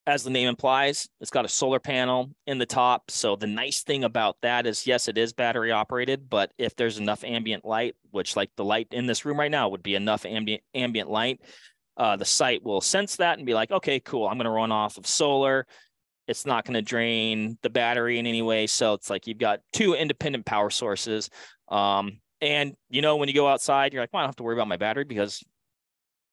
as the name implies, it's got a solar panel in the top. So the nice thing about that is, yes, it is battery operated, but if there's enough ambient light, which like the light in this room right now would be enough ambient ambient light, uh, the sight will sense that and be like, okay, cool, I'm going to run off of solar. It's not going to drain the battery in any way. So it's like you've got two independent power sources. Um, and you know, when you go outside, you're like, well, I don't have to worry about my battery because,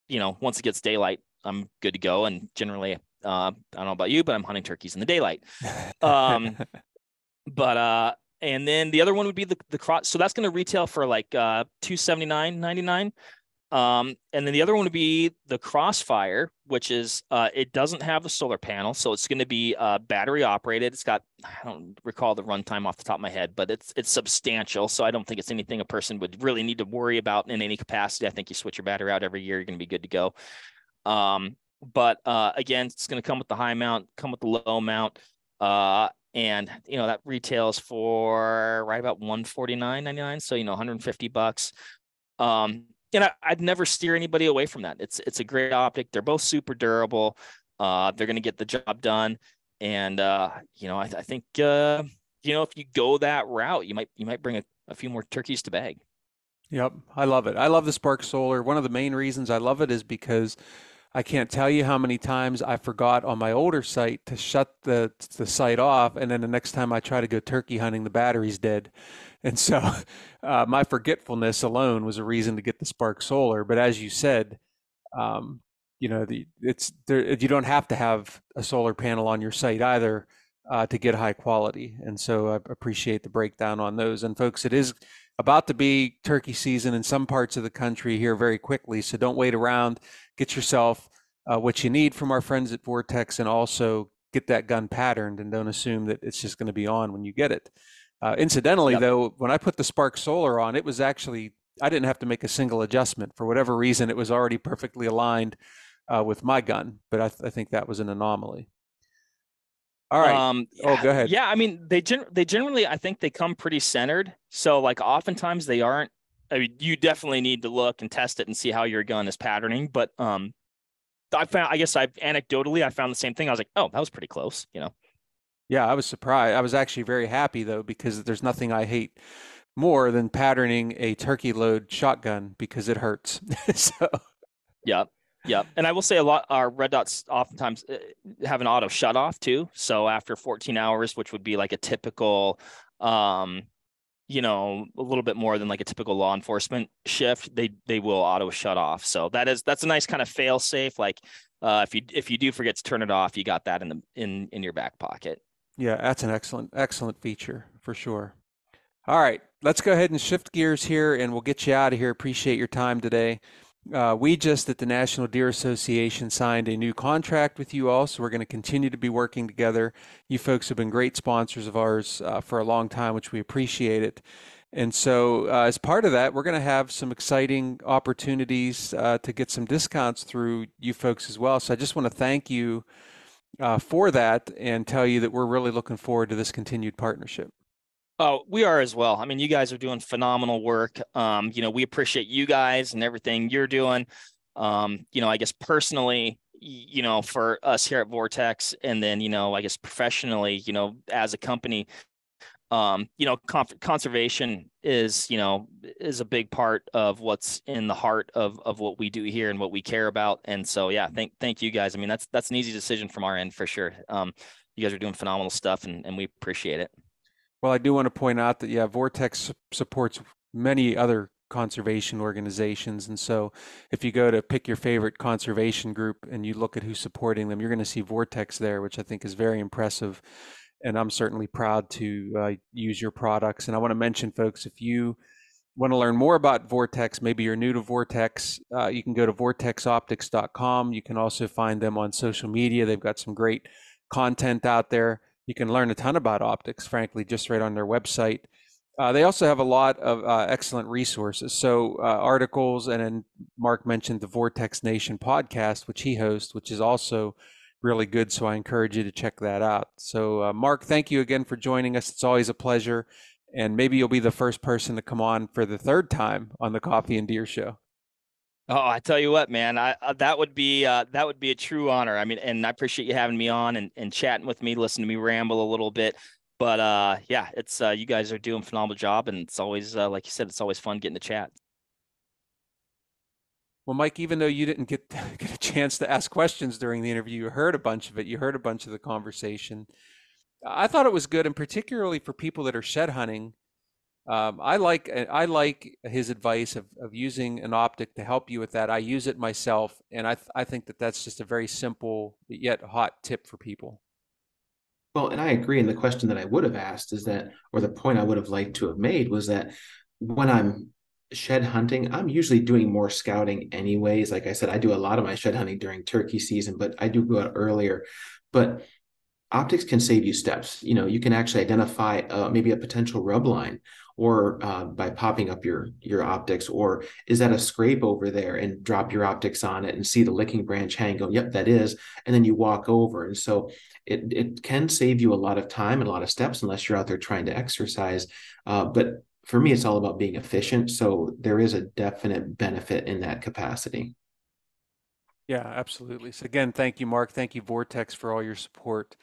you know, once it gets daylight, I'm good to go. And generally, uh, I don't know about you, but I'm hunting turkeys in the daylight. Um, but uh, and then the other one would be the the cross. So that's going to retail for like uh, two seventy nine ninety nine. Um, and then the other one would be the Crossfire, which is uh, it doesn't have the solar panel, so it's going to be uh, battery operated. It's got I don't recall the runtime off the top of my head, but it's it's substantial. So I don't think it's anything a person would really need to worry about in any capacity. I think you switch your battery out every year, you're going to be good to go. Um, but uh, again, it's going to come with the high mount, come with the low mount, uh, and you know that retails for right about 149.99, so you know 150 bucks. Um, and I, would never steer anybody away from that. It's it's a great optic. They're both super durable. Uh, they're going to get the job done, and uh, you know I, I think uh, you know if you go that route, you might you might bring a, a few more turkeys to bag. Yep, I love it. I love the SPARC Solar. One of the main reasons I love it is because I can't tell you how many times I forgot on my older sight to shut the the sight off, and then the next time I try to go turkey hunting, the battery's dead. And so, uh, my forgetfulness alone was a reason to get the SPARC Solar. But as you said, um, you know, the it's there. You don't have to have a solar panel on your sight either uh, to get high quality. And so, I appreciate the breakdown on those. And folks, it is about to be turkey season in some parts of the country here very quickly. So don't wait around. Get yourself uh, what you need from our friends at Vortex and also get that gun patterned and don't assume that it's just going to be on when you get it. Uh, incidentally, yep. though, when I put the SPARC Solar on, it was actually, I didn't have to make a single adjustment. For whatever reason, it was already perfectly aligned uh, with my gun, but I, th- I think that was an anomaly. All right. Um, oh, go ahead. Yeah, I mean, they gen- they generally, I think they come pretty centered. So, like, oftentimes they aren't. I mean, you definitely need to look and test it and see how your gun is patterning. But um, I found, I guess, I anecdotally, I found the same thing. I was like, oh, that was pretty close. You know. Yeah, I was surprised. I was actually very happy though because there's nothing I hate more than patterning a turkey load shotgun because it hurts. so. Yeah. Yeah, and I will say a lot. Our red dots oftentimes uh, have an auto shut off too. So after 14 hours, which would be like a typical, um, you know, a little bit more than like a typical law enforcement shift, they they will auto shut off. So that is that's a nice kind of fail safe. Like uh, if you if you do forget to turn it off, you got that in the in in your back pocket. Yeah, that's an excellent excellent feature for sure. All right, let's go ahead and shift gears here, and we'll get you out of here. Appreciate your time today. Uh, we just at the National Deer Association signed a new contract with you all, so we're going to continue to be working together. You folks have been great sponsors of ours uh, for a long time, which we appreciate it. And so, uh, as part of that, we're going to have some exciting opportunities uh, to get some discounts through you folks as well. So, I just want to thank you uh, for that and tell you that we're really looking forward to this continued partnership. Oh, we are as well. I mean, you guys are doing phenomenal work. Um, you know, we appreciate you guys and everything you're doing. Um, you know, I guess personally, you know, for us here at Vortex, and then you know, I guess professionally, you know, as a company, um, you know, conservation is, you know, is a big part of what's in the heart of of what we do here and what we care about. And so, yeah, thank thank you guys. I mean, that's that's an easy decision from our end for sure. Um, you guys are doing phenomenal stuff, and and we appreciate it. Well, I do want to point out that, yeah, Vortex supports many other conservation organizations. And so if you go to pick your favorite conservation group and you look at who's supporting them, you're going to see Vortex there, which I think is very impressive. And I'm certainly proud to uh, use your products. And I want to mention, folks, if you want to learn more about Vortex, maybe you're new to Vortex, uh, you can go to vortexoptics.com. You can also find them on social media. They've got some great content out there. You can learn a ton about optics, frankly, just right on their website. Uh, they also have a lot of uh, excellent resources. So, uh, articles, and Mark mentioned the Vortex Nation podcast, which he hosts, which is also really good. So, I encourage you to check that out. So, uh, Mark, thank you again for joining us. It's always a pleasure. And maybe you'll be the first person to come on for the third time on the Coffee and Deer Show. Oh, I tell you what, man, I uh, that would be uh, that would be a true honor. I mean, and I appreciate you having me on and, and chatting with me, listening to me ramble a little bit. But uh, yeah, it's uh, you guys are doing phenomenal job, and it's always uh, like you said, it's always fun getting to chat. Well, Mike, even though you didn't get get a chance to ask questions during the interview, you heard a bunch of it. You heard a bunch of the conversation. I thought it was good, and particularly for people that are shed hunting. Um, I like I like his advice of, of using an optic to help you with that. I use it myself, and I th- I think that that's just a very simple yet hot tip for people. Well, and I agree. And the question that I would have asked is that, or the point I would have liked to have made was that when I'm shed hunting, I'm usually doing more scouting anyways. Like I said, I do a lot of my shed hunting during turkey season, but I do go out earlier. But optics can save you steps. You know, you can actually identify uh, maybe a potential rub line or uh, by popping up your your optics or is that a scrape over there and drop your optics on it and see the licking branch hang go yep that is and then you walk over and so it, it can save you a lot of time and a lot of steps unless you're out there trying to exercise uh, but for me it's all about being efficient so there is a definite benefit in that capacity yeah absolutely so again thank you mark thank you vortex for all your support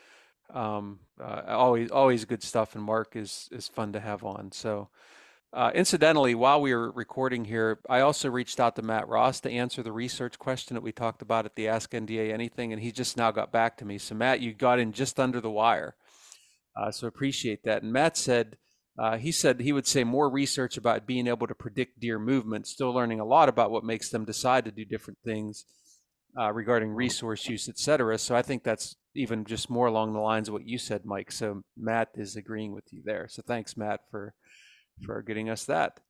um, uh, always, always good stuff. And Mark is is fun to have on. So, uh, incidentally, while we were recording here, I also reached out to Matt Ross to answer the research question that we talked about at the Ask NDA Anything, and he just now got back to me. So, Matt, you got in just under the wire. Uh, so appreciate that. And Matt said. Uh, he said he would say more research about being able to predict deer movement, still learning a lot about what makes them decide to do different things uh, regarding resource use, et cetera. So I think that's even just more along the lines of what you said, Mike. So Matt is agreeing with you there. So thanks, Matt, for for getting us that.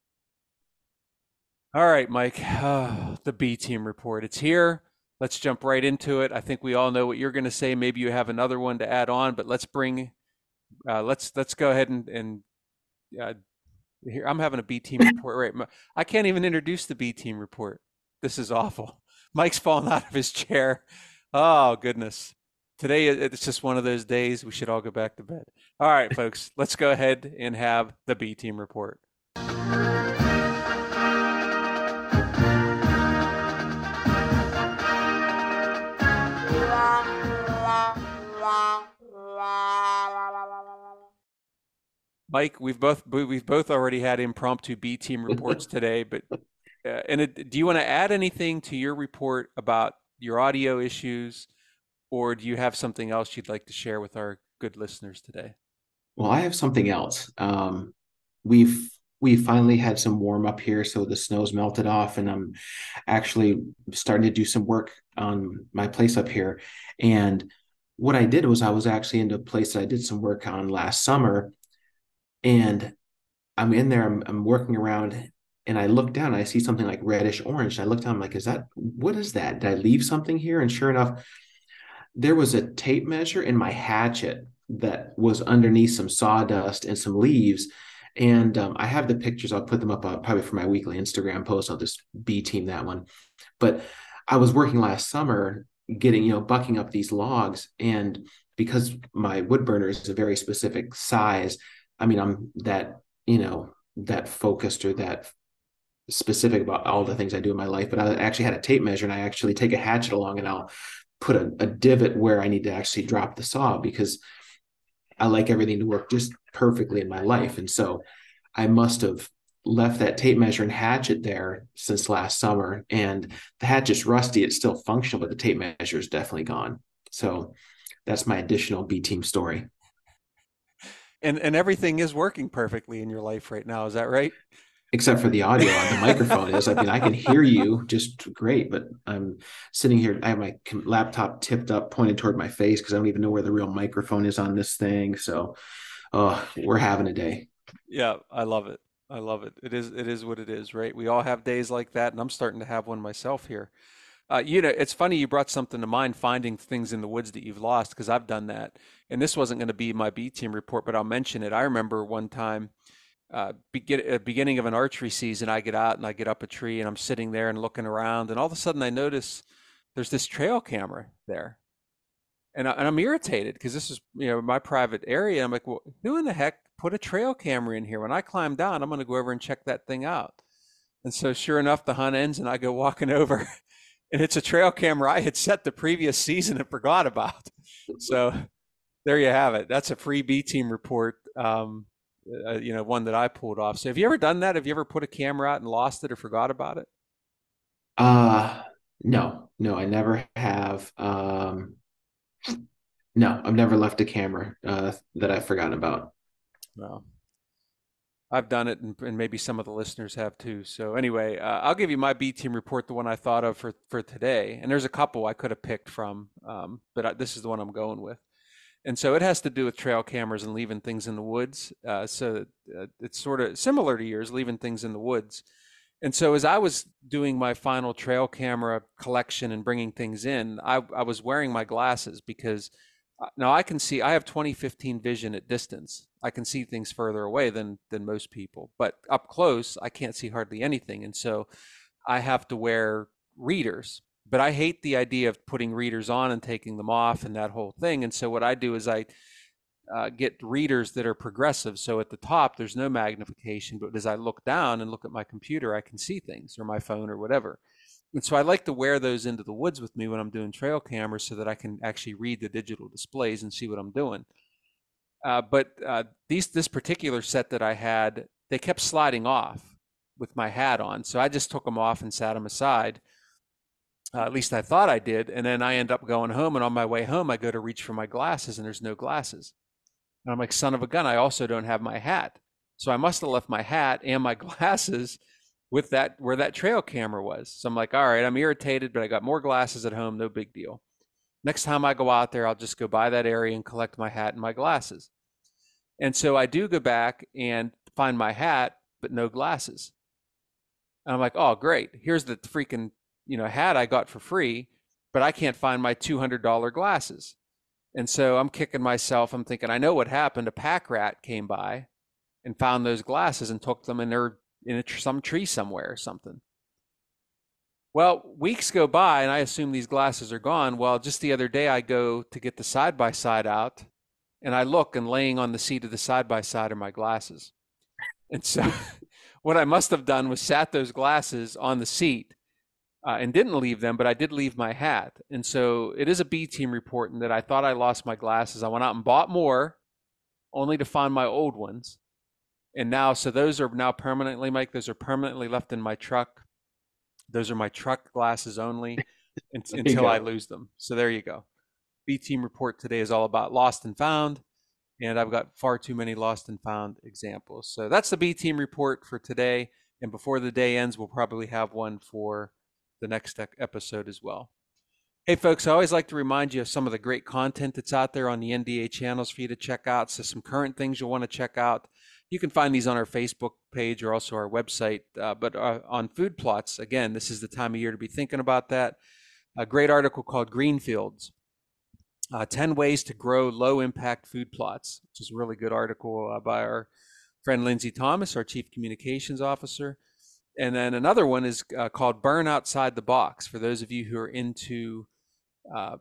All right, Mike, uh, the B team report. It's here. Let's jump right into it. I think we all know what you're going to say. Maybe you have another one to add on, but let's bring, uh, let's let's go ahead and and uh, here I'm having a B team report. Right, I can't even introduce the B team report. This is awful. Mike's falling out of his chair. Oh goodness. Today it's just one of those days we should all go back to bed. All right, folks, let's go ahead and have the B team report. Mike, we've both we've both already had impromptu B team reports today, but uh, and it, do you want to add anything to your report about your audio issues? or do you have something else you'd like to share with our good listeners today? Well, I have something else. Um, we've we finally had some warm up here, so the snow's melted off, and I'm actually starting to do some work on my place up here. And what I did was I was actually into a place that I did some work on last summer, and I'm in there. I'm, I'm working around, and I look down. I see something like reddish orange. I look down. I'm like, is that what is that? Did I leave something here? And sure enough, there was a tape measure in my hatchet that was underneath some sawdust and some leaves. And um, I have the pictures. I'll put them up uh, probably for my weekly Instagram post. I'll just B team that one. But I was working last summer getting, you know, bucking up these logs. And because my wood burner is a very specific size, I mean, I'm that, you know, that focused or that specific about all the things I do in my life. But I actually had a tape measure and I actually take a hatchet along and I'll put a, a divot where I need to actually drop the saw because I like everything to work just perfectly in my life. And so I must have left that tape measure and hatchet there since last summer. And the hatchet's rusty. It's still functional, but the tape measure is definitely gone. So that's my additional B team story. And and everything is working perfectly in your life right now. Is that right? except for the audio on the microphone is. I mean, I can hear you just great, but I'm sitting here. I have my laptop tipped up, pointed toward my face because I don't even know where the real microphone is on this thing. So, uh, we're having a day. Yeah, I love it. I love it. It is. It is what it is, right? We all have days like that, and I'm starting to have one myself here. Uh, you know, it's funny you brought something to mind, finding things in the woods that you've lost, because I've done that. And this wasn't going to be my B team report, but I'll mention it. I remember one time uh, begin, uh, beginning of an archery season, I get out and I get up a tree and I'm sitting there and looking around, and all of a sudden I notice there's this trail camera there, and, I, am irritated because this is you know my private area. I'm like, well, who in the heck put a trail camera in here? When I climb down, I'm going to go over and check that thing out. And so, sure enough, the hunt ends, and I go walking over, and it's a trail camera I had set the previous season and forgot about. So, there you have it. That's a free B team report. Um, uh, you know, one that I pulled off. So, have you ever done that? Have you ever put a camera out and lost it or forgot about it? Uh no, no, I never have. Um, no, I've never left a camera uh, that I've forgotten about. Well, I've done it, and, and, maybe some of the listeners have too. So anyway, uh, I'll give you my B team report, the one I thought of for for today. And there's a couple I could have picked from, um, but I, this is the one I'm going with. And so it has to do with trail cameras and leaving things in the woods. Uh, so uh, it's sort of similar to yours, leaving things in the woods. And so as I was doing my final trail camera collection and bringing things in, I, I was wearing my glasses because now I can see I have 2015 vision at distance. I can see things further away than than most people, but up close I can't see hardly anything. And so I have to wear readers. But I hate the idea of putting readers on and taking them off and that whole thing. And so what I do is I uh, get readers that are progressive. So at the top, there's no magnification, but as I look down and look at my computer, I can see things or my phone or whatever. And so I like to wear those into the woods with me when I'm doing trail cameras so that I can actually read the digital displays and see what I'm doing. Uh, but uh, these this particular set that I had, they kept sliding off with my hat on. So I just took them off and sat them aside. Uh, at least I thought I did. And then I end up going home. And on my way home, I go to reach for my glasses and there's no glasses. And I'm like, son of a gun, I also don't have my hat. So I must have left my hat and my glasses with that where that trail camera was. So I'm like, all right, I'm irritated, but I got more glasses at home, no big deal. Next time I go out there, I'll just go by that area and collect my hat and my glasses. And so I do go back and find my hat, but no glasses. And I'm like, oh, great. Here's the freaking, you know, hat I got for free, but I can't find my $200 glasses. And so I'm kicking myself. I'm thinking, I know what happened. A pack rat came by and found those glasses and took them, and they're in a, some tree somewhere or something. Well, weeks go by, and I assume these glasses are gone. Well, just the other day, I go to get the side by side out, and I look, and laying on the seat of the side by side are my glasses. And so, what I must have done was sat those glasses on the seat uh, and didn't leave them, but I did leave my hat. And so it is a B team report, and that I thought I lost my glasses. I went out and bought more, only to find my old ones. And now, so those are now permanently, Mike. Those are permanently left in my truck. Those are my truck glasses only until I lose them. So there you go. B team report today is all about lost and found. And I've got far too many lost and found examples. So that's the B team report for today. And before the day ends, we'll probably have one for the next episode as well. Hey, folks, I always like to remind you of some of the great content that's out there on the NDA channels for you to check out. So, some current things you'll want to check out. You can find these on our Facebook page or also our website. Uh, but uh, on food plots, again, this is the time of year to be thinking about that. A great article called Greenfields uh, 10 Ways to Grow Low Impact Food Plots, which is a really good article uh, by our friend Lindsay Thomas, our Chief Communications Officer. And then another one is uh, called Burn Outside the Box for those of you who are into uh,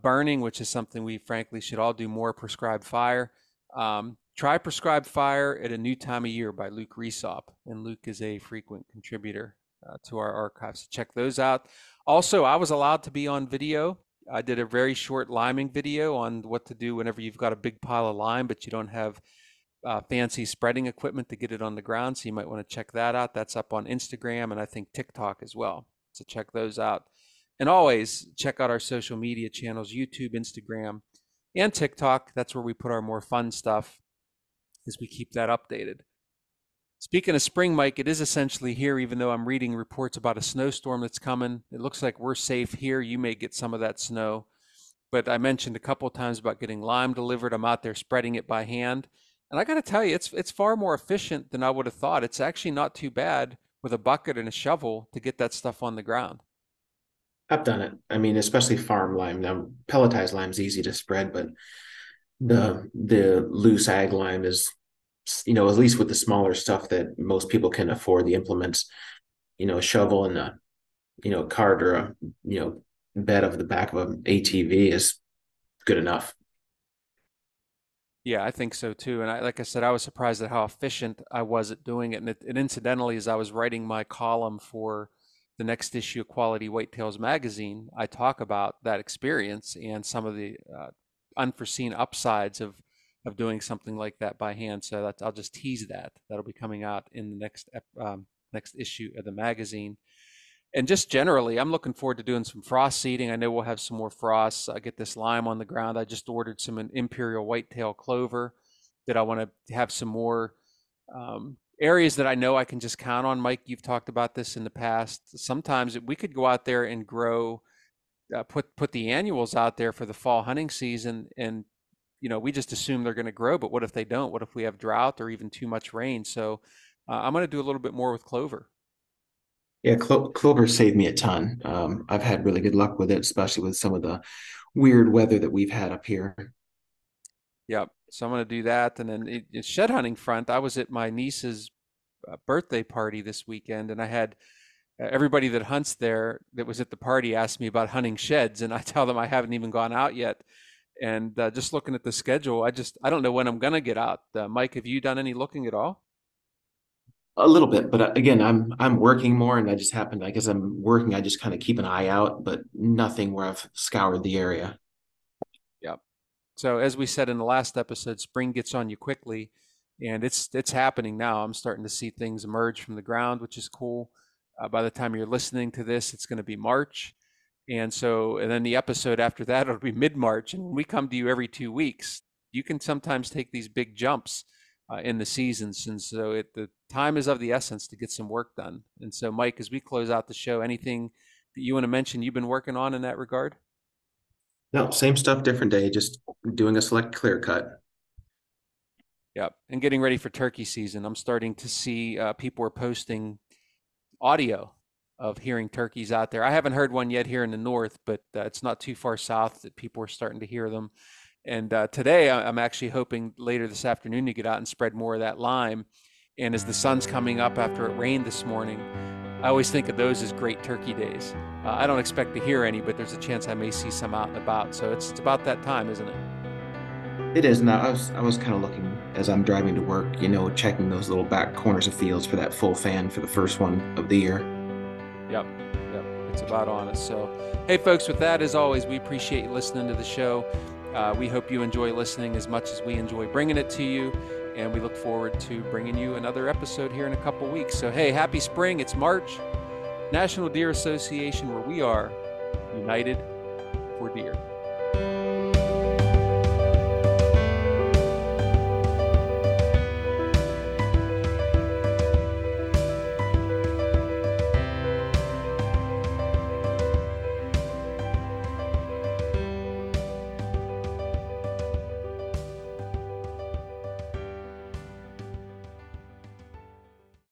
burning, which is something we frankly should all do more prescribed fire. Um, try prescribed fire at a new time of year by Luke Resop. And Luke is a frequent contributor uh, to our archives. So check those out. Also, I was allowed to be on video. I did a very short liming video on what to do whenever you've got a big pile of lime, but you don't have uh, fancy spreading equipment to get it on the ground. So you might want to check that out. That's up on Instagram and I think TikTok as well. So check those out. And always check out our social media channels YouTube, Instagram, and TikTok. That's where we put our more fun stuff as we keep that updated. Speaking of spring, Mike, it is essentially here, even though I'm reading reports about a snowstorm that's coming. It looks like we're safe here. You may get some of that snow. But I mentioned a couple of times about getting lime delivered. I'm out there spreading it by hand. And I got to tell you, it's it's far more efficient than I would have thought. It's actually not too bad with a bucket and a shovel to get that stuff on the ground. I've done it. I mean, especially farm lime. Now, pelletized lime is easy to spread, but the the loose ag lime is, you know, at least with the smaller stuff that most people can afford, the implements, you know, a shovel and a, you know, cart or a, you know, bed of the back of an ATV is good enough. Yeah, I think so too. And I, like I said, I was surprised at how efficient I was at doing it. And, it, and incidentally, as I was writing my column for the next issue of Quality Whitetails magazine, I talk about that experience and some of the uh, unforeseen upsides of of doing something like that by hand. So I'll just tease that. That'll be coming out in the next um, next issue of the magazine. And just generally, I'm looking forward to doing some frost seeding. I know we'll have some more frosts. I get this lime on the ground. I just ordered some imperial whitetail clover that I want to have some more um, areas that I know I can just count on. Mike, you've talked about this in the past. Sometimes we could go out there and grow, uh, put put the annuals out there for the fall hunting season, and you know we just assume they're going to grow. But what if they don't? What if we have drought or even too much rain? So uh, I'm going to do a little bit more with clover. Yeah, clo- clover saved me a ton. Um, I've had really good luck with it, especially with some of the weird weather that we've had up here. Yep. So I'm going to do that, and then it, it, shed hunting front. I was at my niece's uh, birthday party this weekend, and I had everybody that hunts there that was at the party asked me about hunting sheds, and I tell them I haven't even gone out yet. And uh, just looking at the schedule, I just I don't know when I'm going to get out. Uh, Mike, have you done any looking at all? A little bit, but uh, again, I'm I'm working more, and I just happen. I guess I'm working. I just kind of keep an eye out, but nothing where I've scoured the area. Yep. So as we said in the last episode, spring gets on you quickly, and it's it's happening now. I'm starting to see things emerge from the ground, which is cool. Uh, by the time you're listening to this, it's going to be March, and so and then the episode after that it'll be mid March. And we come to you every two weeks, you can sometimes take these big jumps uh, in the seasons. And so it, the time is of the essence to get some work done. And so, Mike, as we close out the show, anything that you want to mention you've been working on in that regard? No, same stuff, different day, just doing a select clear cut. Yep. And getting ready for turkey season. I'm starting to see uh, people are posting audio of hearing turkeys out there. I haven't heard one yet here in the north, but uh, it's not too far south that people are starting to hear them. And uh, today I'm actually hoping later this afternoon to get out and spread more of that lime. And as the sun's coming up after it rained this morning, I always think of those as great turkey days. Uh, I don't expect to hear any, but there's a chance I may see some out and about. So it's, it's about that time, isn't it? It is now. I was I was kind of looking as I'm driving to work, you know, checking those little back corners of fields for that full fan for the first one of the year. Yep, yep, it's about on us. So, hey, folks, with that, as always, we appreciate you listening to the show. Uh, we hope you enjoy listening as much as we enjoy bringing it to you. And we look forward to bringing you another episode here in a couple weeks. So, hey, happy spring. It's March, National Deer Association, where we are united for deer.